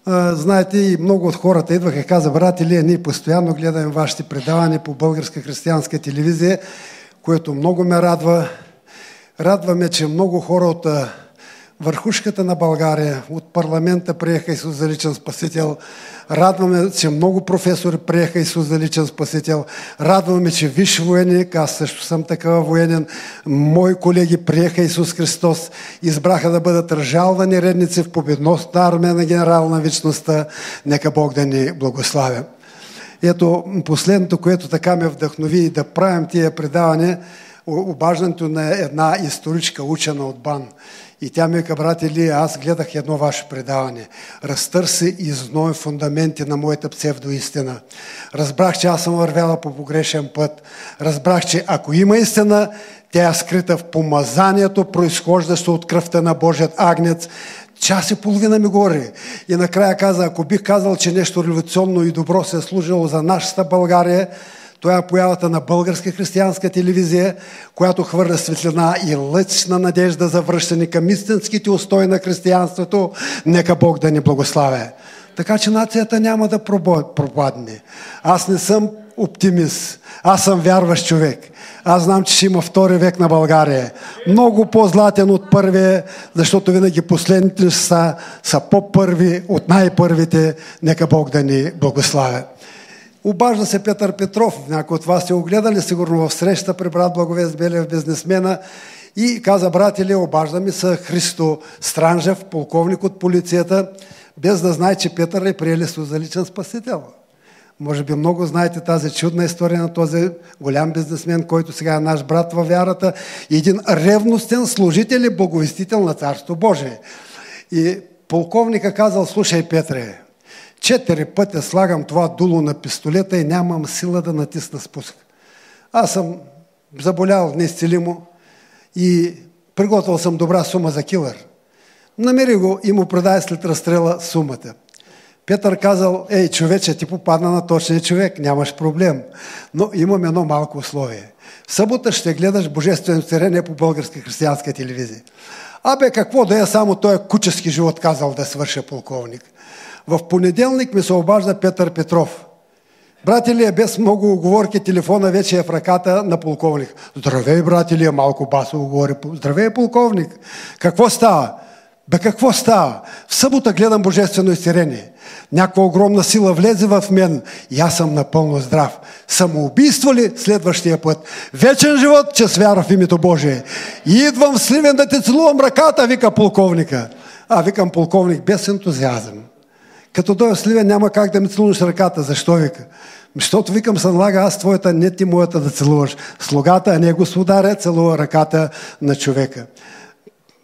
А, знаете, и много от хората идваха и каза, брат Илия, ние постоянно гледаме вашите предавания по българска християнска телевизия, което много ме радва. Радваме, че много хора от върхушката на България, от парламента приеха Исус за личен спасител. Радваме, че много професори приеха Исус за личен спасител. Радваме, че виж военник, аз също съм такава военен, мои колеги приеха Исус Христос, избраха да бъдат разжалвани редници в победността армия на генерал на вечността. Нека Бог да ни благославя. Ето последното, което така ме вдъхнови да правим тия предавания, обаждането на една историчка учена от БАН. И тя ми каза, брат Или, аз гледах едно ваше предаване. Разтърси и зной фундаменти на моята псевдоистина. Разбрах, че аз съм вървяла по погрешен път. Разбрах, че ако има истина, тя е скрита в помазанието, произхождащо от кръвта на Божият агнец. Час и половина ми говори. И накрая каза, ако бих казал, че нещо революционно и добро се е служило за нашата България, това е появата на българска християнска телевизия, която хвърля светлина и лъч на надежда за връщане към истинските устои на християнството. Нека Бог да ни благославя. Така че нацията няма да пропадне. Аз не съм оптимист. Аз съм вярващ човек. Аз знам, че ще има втори век на България. Много по-златен от първия, защото винаги последните са, са по-първи от най-първите. Нека Бог да ни благославя. Обажда се Петър Петров. Някои от вас сте го гледали сигурно в среща при брат Благовест Белев, бизнесмена. И каза, братели, обажда ми се Христо Странжев, полковник от полицията, без да знае, че Петър е приели за личен спасител. Може би много знаете тази чудна история на този голям бизнесмен, който сега е наш брат във вярата един ревностен служител и благовестител на Царство Божие. И полковника казал, слушай Петре, Четири пъти слагам това дуло на пистолета и нямам сила да натисна спуск. Аз съм заболял неизцелимо и приготвил съм добра сума за килър. Намери го и му продай след разстрела сумата. Петър казал, ей, човече, ти попадна на точния човек, нямаш проблем. Но имам едно малко условие. В събота ще гледаш Божествено царение по българска християнска телевизия. Абе, какво да е само този кучески живот казал да свърша полковник. В понеделник ми се обажда Петър Петров. Брат Илия, без много оговорки, телефона вече е в ръката на полковник. Здравей, брат Илия, малко басово говори. Здравей, полковник. Какво става? Бе какво става? В събота гледам божествено изцерение. Някаква огромна сила влезе в мен и аз съм напълно здрав. Самоубийство ли следващия път? Вечен живот, че с вяра в името Божие. И идвам в Сливен да те целувам ръката, вика полковника. А, викам полковник без ентузиазъм. Като дойде в Сливен няма как да ми целунеш ръката. Защо вика? Защото викам се налага аз твоята, не ти моята да целуваш. Слугата, а не господаря, целува ръката на човека.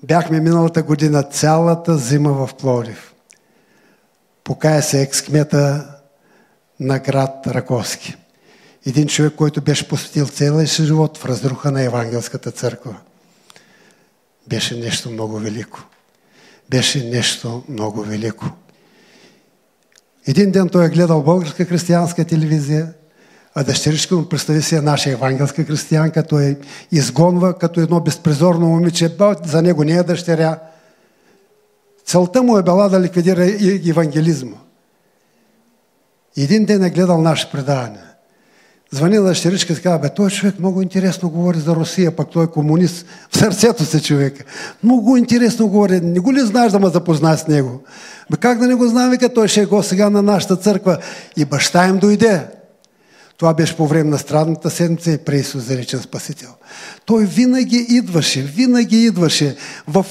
Бяхме миналата година цялата зима в Пловдив. Покая се екскмета на град Раковски. Един човек, който беше посветил целия си живот в разруха на Евангелската църква. Беше нещо много велико. Беше нещо много велико. Един ден той е гледал българска християнска телевизия, а дъщеричка му представи си наша евангелска християнка, той е изгонва като едно безпризорно момиче, за него не е дъщеря. Целта му е била да ликвидира евангелизма. Един ден е гледал наше предаване. Звъни на дъщеричка и казва, бе, той човек много интересно говори за Русия, пък той е комунист. В сърцето се човека. Много интересно говори. Не го ли знаеш да ме запознае с него? Бе, как да не го знам, вика, той ще е го сега на нашата църква. И баща им дойде. Това беше по време на страдната седмица и при Исус заречен Спасител. Той винаги идваше, винаги идваше в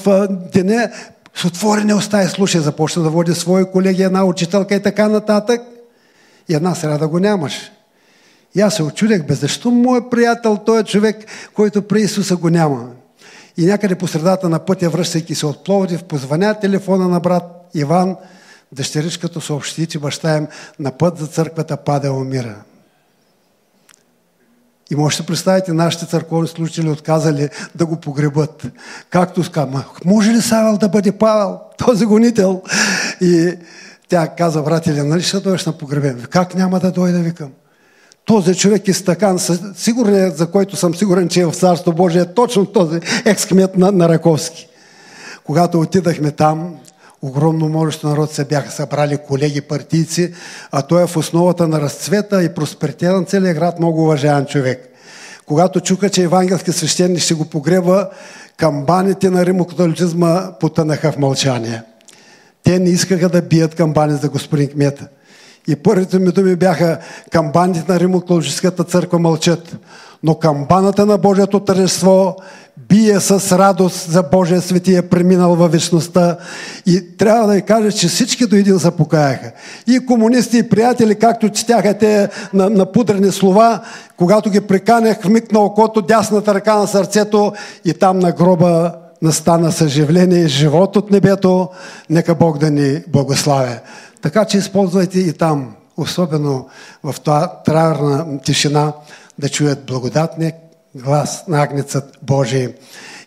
деня с отворени уста и слуша, започна да води свои колеги, една учителка и така нататък. И една среда го нямаше. И аз се очудях, бе, защо моят приятел, той е човек, който при Исуса го няма. И някъде по средата на пътя, връщайки се от Пловдив, позвъня телефона на брат Иван, дъщеричката съобщи, че баща им на път за църквата пада и умира. И може да представите, нашите църковни служители отказали да го погребат. Както ска, може ли Савел да бъде Павел, този гонител? И тя каза, братели, нали ще дойдеш на погребен? Как няма да дойда, викам? Този човек е стакан, сигурен, за който съм сигурен, че е в Царство Божие, е точно този екскмет на, на Раковски. Когато отидахме там, огромно множество народ се бяха събрали колеги партийци, а той е в основата на разцвета и просперитета на целия град, много уважаван човек. Когато чука, че евангелски свещеник ще го погреба, камбаните на римокатолицизма потънаха в мълчание. Те не искаха да бият камбани за господин кмета. И първите ми думи бяха камбаните на римокатолическата църква мълчат. Но камбаната на Божието тържество бие с радост за Божия свети е преминал във вечността. И трябва да ви кажа, че всички до един покаяха. И комунисти, и приятели, както четяха те на, на пудрени слова, когато ги приканях в миг на окото, дясната ръка на сърцето и там на гроба настана съживление и живот от небето, нека Бог да ни благославя. Така че използвайте и там, особено в това траурна тишина, да чуят благодатния глас на Агнецът Божий.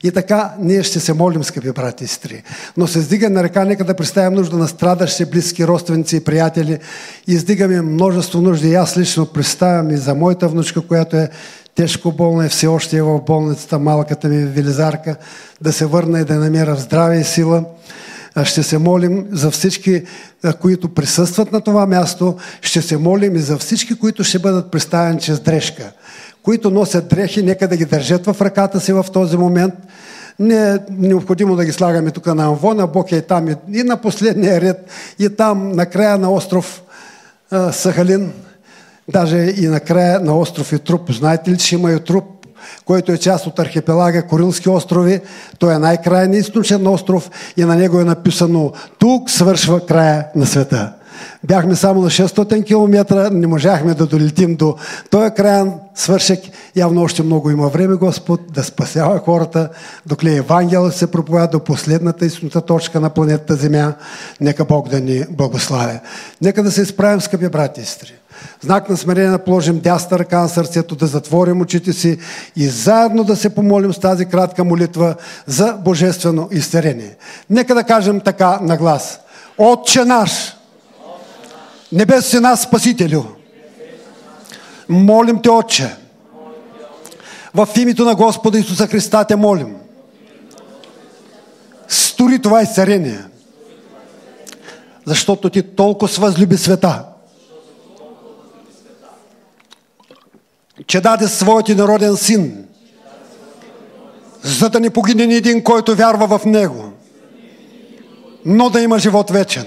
И така, ние ще се молим, скъпи брати и сестри. Но се издига на река, нека да представим нужда на страдащи, близки, родственици и приятели. Издигаме множество нужди. И аз лично представям и за моята внучка, която е тежко болна и все още е в болницата, малката ми Велизарка, да се върна и да намеря в здраве и сила. Ще се молим за всички, които присъстват на това място. Ще се молим и за всички, които ще бъдат представени чрез дрежка които носят дрехи, нека да ги държат в ръката си в този момент. Не е необходимо да ги слагаме тук на Амвона, Бог е там и на последния ред, и там на края на остров Сахалин, даже и на края на остров и труп. Знаете ли, че има и труп, който е част от архипелага Корилски острови. Той е най-крайният източен остров и на него е написано тук свършва края на света. Бяхме само на 600 км, не можахме да долетим до този крайен свършек. Явно още много има време Господ да спасява хората, докле Евангел се проповяда до последната истинната точка на планетата Земя. Нека Бог да ни благославя. Нека да се изправим, скъпи брати и сестри. Знак на смирение да положим дясна ръка на сърцето, да затворим очите си и заедно да се помолим с тази кратка молитва за божествено изцерение. Нека да кажем така на глас. Отче наш, Небесен нас, Спасителю, молим Те, Отче, в името на Господа Исуса Христа Те молим. Стори това изцарение, защото Ти толкова възлюби света, че даде своят народен син, за да не погине ни един, който вярва в Него, но да има живот вечен.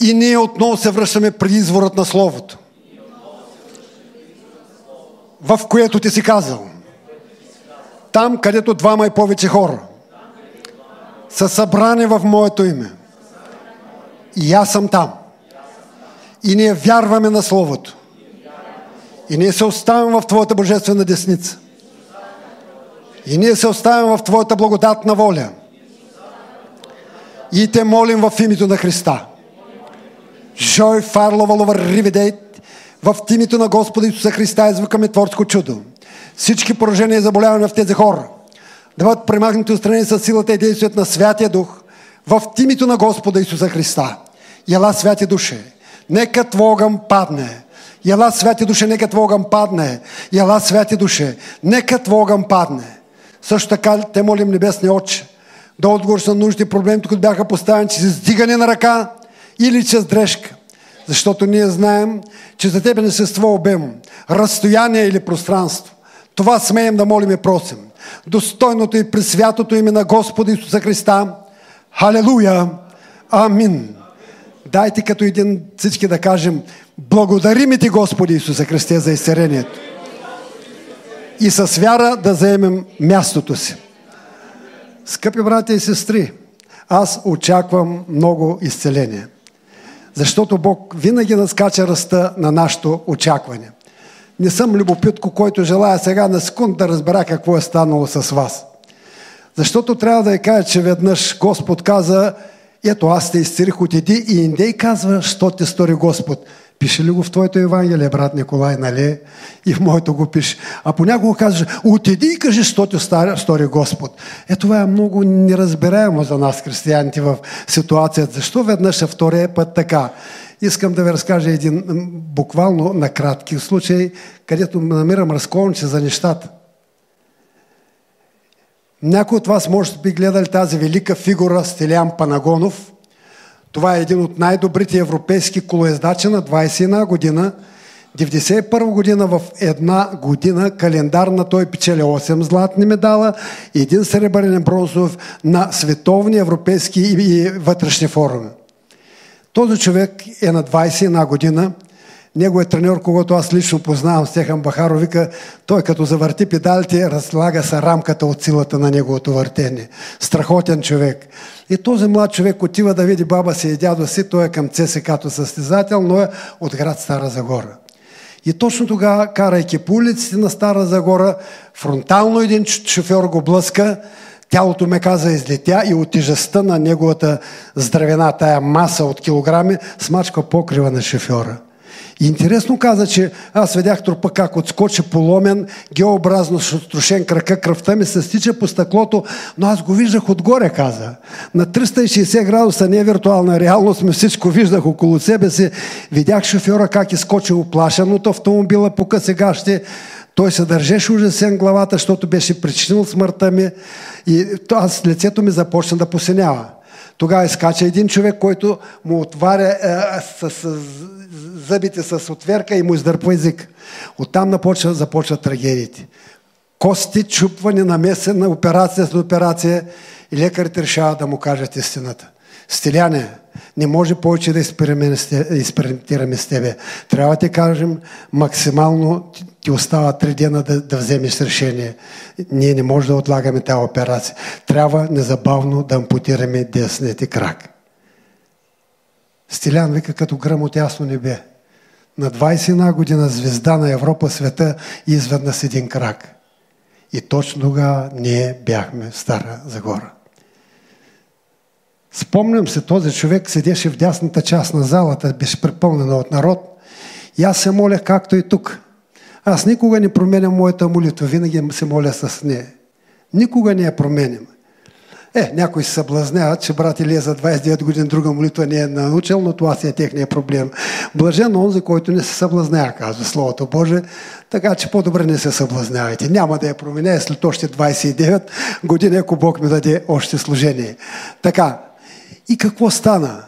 И ние отново се връщаме при изворът на Словото, в което ти си казал. Там, където двама и повече хора са събрани в моето име. И аз съм там. И ние вярваме на Словото. И ние се оставяме в Твоята божествена десница. И ние се оставяме в Твоята благодатна воля. И те молим в името на Христа. Жой фарлова ловър ривидейт в името на Господа Исуса Христа извикаме творско чудо. Всички поражения и заболявания в тези хора да бъдат премахнати отстрани с силата и действието на Святия Дух в името на Господа Исуса Христа. Ела, святи душе, нека Твой огън падне. Ела, святи душе, нека Твой огън падне. Ела, святи душе, нека Твой огън падне. Също така те молим Небесния Отче да отговориш на нужди проблеми, които бяха поставени чрез издигане на ръка или чрез дрежка. Защото ние знаем, че за Тебе не съществува обем, разстояние или пространство. Това смеем да молим и просим. Достойното и пресвятото име на Господа Исуса Христа. Халелуя! Амин! Дайте като един всички да кажем Благодарим ти, Господи Исуса Христе, за изцерението. И с вяра да заемем мястото си. Скъпи брати и сестри, аз очаквам много изцеление. Защото Бог винаги наскача ръста на нашето очакване. Не съм любопитко, който желая сега на секунд да разбера какво е станало с вас. Защото трябва да я кажа, че веднъж Господ каза, ето аз те изцелих, отиди и индей казва, що те стори Господ. Пише ли го в твоето Евангелие, брат Николай, нали? И в моето го пише. А понякога казва, отиди и кажи, що ти стори Господ. Е, това е много неразбираемо за нас, християните, в ситуацията. Защо веднъж, а втория път така? Искам да ви разкажа един буквално на кратки случай, където намирам разколниче за нещата. Някой от вас може би гледали тази велика фигура Стилян Панагонов. Това е един от най-добрите европейски колоездачи на 21 година. 91 година в една година календарна той печели 8 златни медала и един сребърен бронзов на световни, европейски и вътрешни форуми. Този човек е на 21 година. Неговият треньор, когато аз лично познавам, Стехан Бахаро, вика, той като завърти педалите, разлага се рамката от силата на неговото въртене. Страхотен човек. И този млад човек отива да види баба си и дядо си, той е към ЦСК-то състезател, но е от град Стара Загора. И точно тогава, карайки по улиците на Стара Загора, фронтално един шофьор го блъска, Тялото ме каза излетя и от тежестта на неговата здравена, тая маса от килограми, смачка покрива на шофьора. Интересно каза, че аз видях трупа как отскочи поломен, геообразно струшен крака, кръвта ми се стича по стъклото, но аз го виждах отгоре, каза. На 360 градуса, не е виртуална реалност, ми всичко виждах около себе си. Видях шофьора как изкочи оплашен от автомобила по късегащи, той се държеше ужасен главата, защото беше причинил смъртта ми и аз лицето ми започна да посенява. Тогава изкача един човек, който му отваря е, с, с, зъбите с отверка и му издърпва език. Оттам напочва, започват трагедиите. Кости, чупване, намесена операция с операция и лекарите решават да му кажат истината. Стиляне, не може повече да експериментираме с тебе. Трябва да ти кажем, максимално ти остава три дена да, да вземеш решение. Ние не можем да отлагаме тази операция. Трябва незабавно да ампутираме десния ти крак. Стилян вика като гръм от ясно небе. На 21 година звезда на Европа, света и изведнъж с един крак. И точно тогава ние бяхме в Стара Загора. Спомням се, този човек седеше в дясната част на залата, беше препълнена от народ. И аз се моля както и тук. Аз никога не променям моята молитва, винаги се моля с нея. Никога не я променям. Е, някой се съблазняват, че брат Илия за 29 години друга молитва не е научил, но това си е техния проблем. Блажен он, за който не се съблазнява, казва Словото Боже, така че по-добре не се съблазнявайте. Няма да я променя след още 29 години, ако Бог ми даде още служение. Така, и какво стана?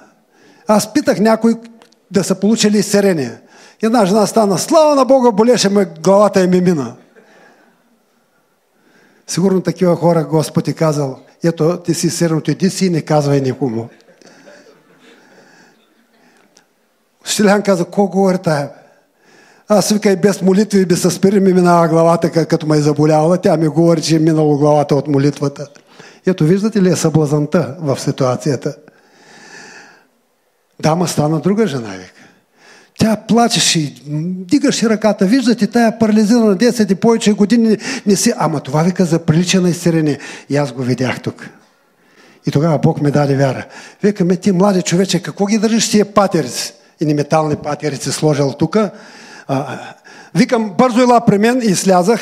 Аз питах някой да са получили изцерение. Една жена стана, слава на Бога, болеше ме главата и ми мина. Сигурно такива хора Господ е казал, Ето, ти си серното, иди си и не казвай никому. Стилян каза, какво говори тая? Аз вика и без молитви и без аспирин ми минава главата, като ме е заболявала. Тя ми говори, че е минало главата от молитвата. Ето, виждате ли е съблазанта в ситуацията? Дама стана друга жена, вика. Тя плачеше, дигаше ръката, виждате, тая парализирана 10 и повече години не си... Ама това вика за прилича на изцеление. И аз го видях тук. И тогава Бог ме даде вяра. Викаме, ти млади човече, какво ги държиш тия патерици? И не метални патерици сложил тук. Викам, бързо ела при мен и слязах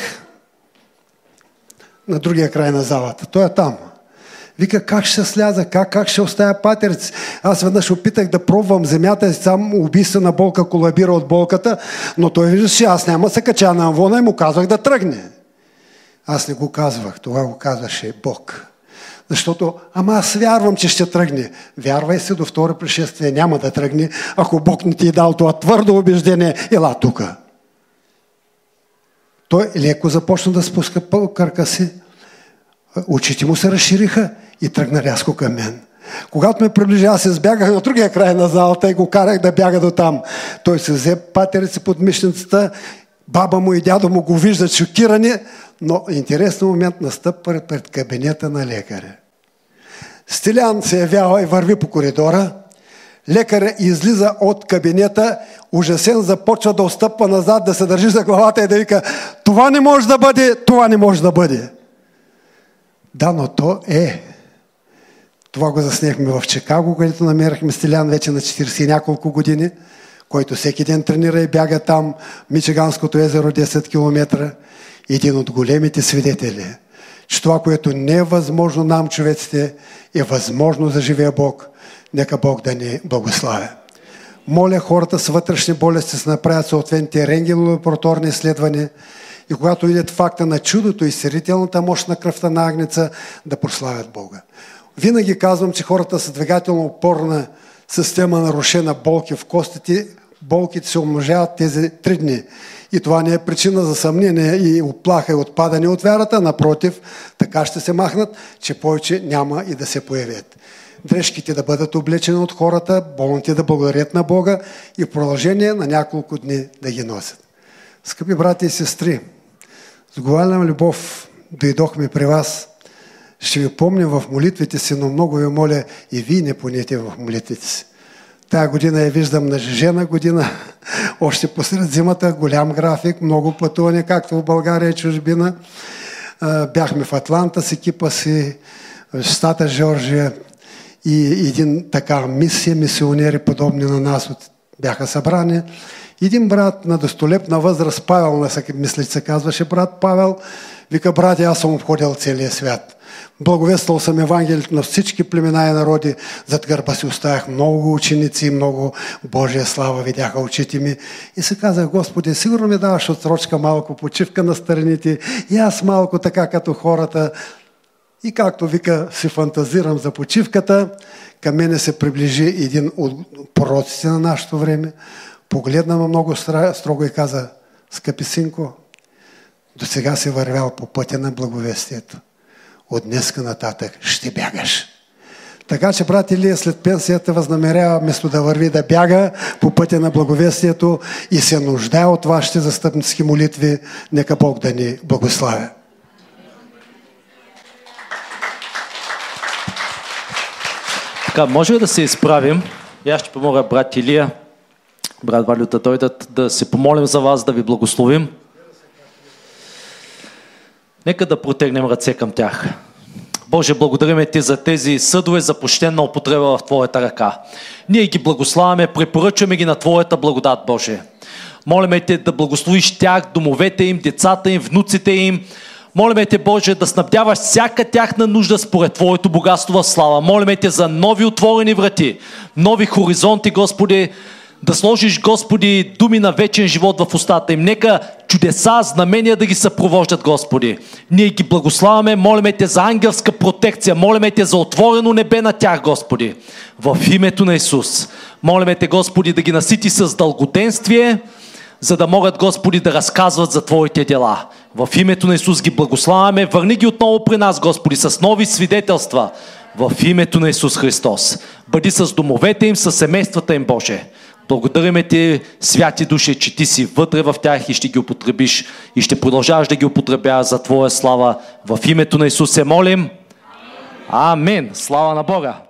на другия край на залата. Той е там. Вика, как ще сляза, как, как ще оставя патерици? Аз веднъж опитах да пробвам земята сам убийствена болка колабира от болката, но той вижда, че аз няма се кача на амвона и му казвах да тръгне. Аз не го казвах, това го казваше Бог. Защото, ама аз вярвам, че ще тръгне. Вярвай се до второ пришествие, няма да тръгне, ако Бог не ти е дал това твърдо убеждение, ела тука. Той леко започна да спуска кърка си. Очите му се разшириха и тръгна рязко към мен. Когато ме приближи, аз се сбягах на другия край на залата и го карах да бяга до там. Той се взе патерици под мишницата, баба му и дядо му го виждат шокирани, но интересен момент настъпва пред кабинета на лекаря. Стилян се явява и върви по коридора. Лекаря излиза от кабинета, ужасен започва да отстъпва назад, да се държи за главата и да вика това не може да бъде, това не може да бъде. Да, но то е. Това го заснехме в Чикаго, където намерахме Стилян вече на 40 и няколко години, който всеки ден тренира и бяга там, Мичиганското езеро 10 км. Един от големите свидетели, че това, което не е възможно нам, човеците, е възможно за живия Бог. Нека Бог да ни благославя. Моля хората с вътрешни болести да направят съответните рентгенолабораторни изследвания, и когато видят факта на чудото и сирителната мощ на кръвта на агнеца, да прославят Бога. Винаги казвам, че хората с двигателно опорна система нарушена болки в костите, болките се умножават тези три дни. И това не е причина за съмнение и оплаха и отпадане от вярата, напротив, така ще се махнат, че повече няма и да се появят. Дрежките да бъдат облечени от хората, болните да благодарят на Бога и в продължение на няколко дни да ги носят. Скъпи брати и сестри, с голяма любов дойдохме при вас. Ще ви помня в молитвите си, но много ви моля и вие не понете в молитвите си. Тая година я виждам на жена година, още посред зимата, голям график, много пътуване, както в България и чужбина. Бяхме в Атланта с екипа си, в Штата Жоржия и един така мисия, мисионери, подобни на нас, бяха събрани. Един брат на достолепна възраст, Павел, мисля, че се казваше брат Павел, вика, брат, аз съм обходил целия свят. Благовествал съм Евангелието на всички племена и народи. Зад гърба си оставях много ученици и много Божия слава видяха очите ми. И се казах, Господи, сигурно ми даваш отсрочка малко, почивка на страните и аз малко така като хората. И както вика, си фантазирам за почивката, към мене се приближи един от пророците на нашето време, погледна ме много строго и каза, скъпи синко, до сега си вървял по пътя на благовестието. От днеска нататък ще бягаш. Така че брат Илия след пенсията възнамерява вместо да върви да бяга по пътя на благовестието и се нуждае от вашите застъпници молитви. Нека Бог да ни благославя. Така, може ли да се изправим? И аз ще помогя брат Илия брат Валю, да дойдат да се помолим за вас, да ви благословим. Нека да протегнем ръце към тях. Боже, благодариме Ти за тези съдове за почтенна употреба в Твоята ръка. Ние ги благославяме, препоръчваме ги на Твоята благодат, Боже. Молиме Те да благословиш тях, домовете им, децата им, внуците им. Молиме Те, Боже, да снабдяваш всяка тяхна нужда според Твоето богатство в слава. Молиме Те за нови отворени врати, нови хоризонти, Господи, да сложиш, Господи, думи на вечен живот в устата им. Нека чудеса, знамения да ги съпровождат, Господи. Ние ги благославяме, молиме Те за ангелска протекция, молиме Те за отворено небе на тях, Господи. В името на Исус. Молиме Те, Господи, да ги насити с дългоденствие, за да могат, Господи, да разказват за Твоите дела. В името на Исус ги благославяме. Върни ги отново при нас, Господи, с нови свидетелства. В името на Исус Христос. Бъди с домовете им, с семействата им, Боже. Благодариме ти, святи души, че ти си вътре в тях и ще ги употребиш и ще продължаваш да ги употребяваш за Твоя слава. В името на Исус се молим. Амин. Слава на Бога.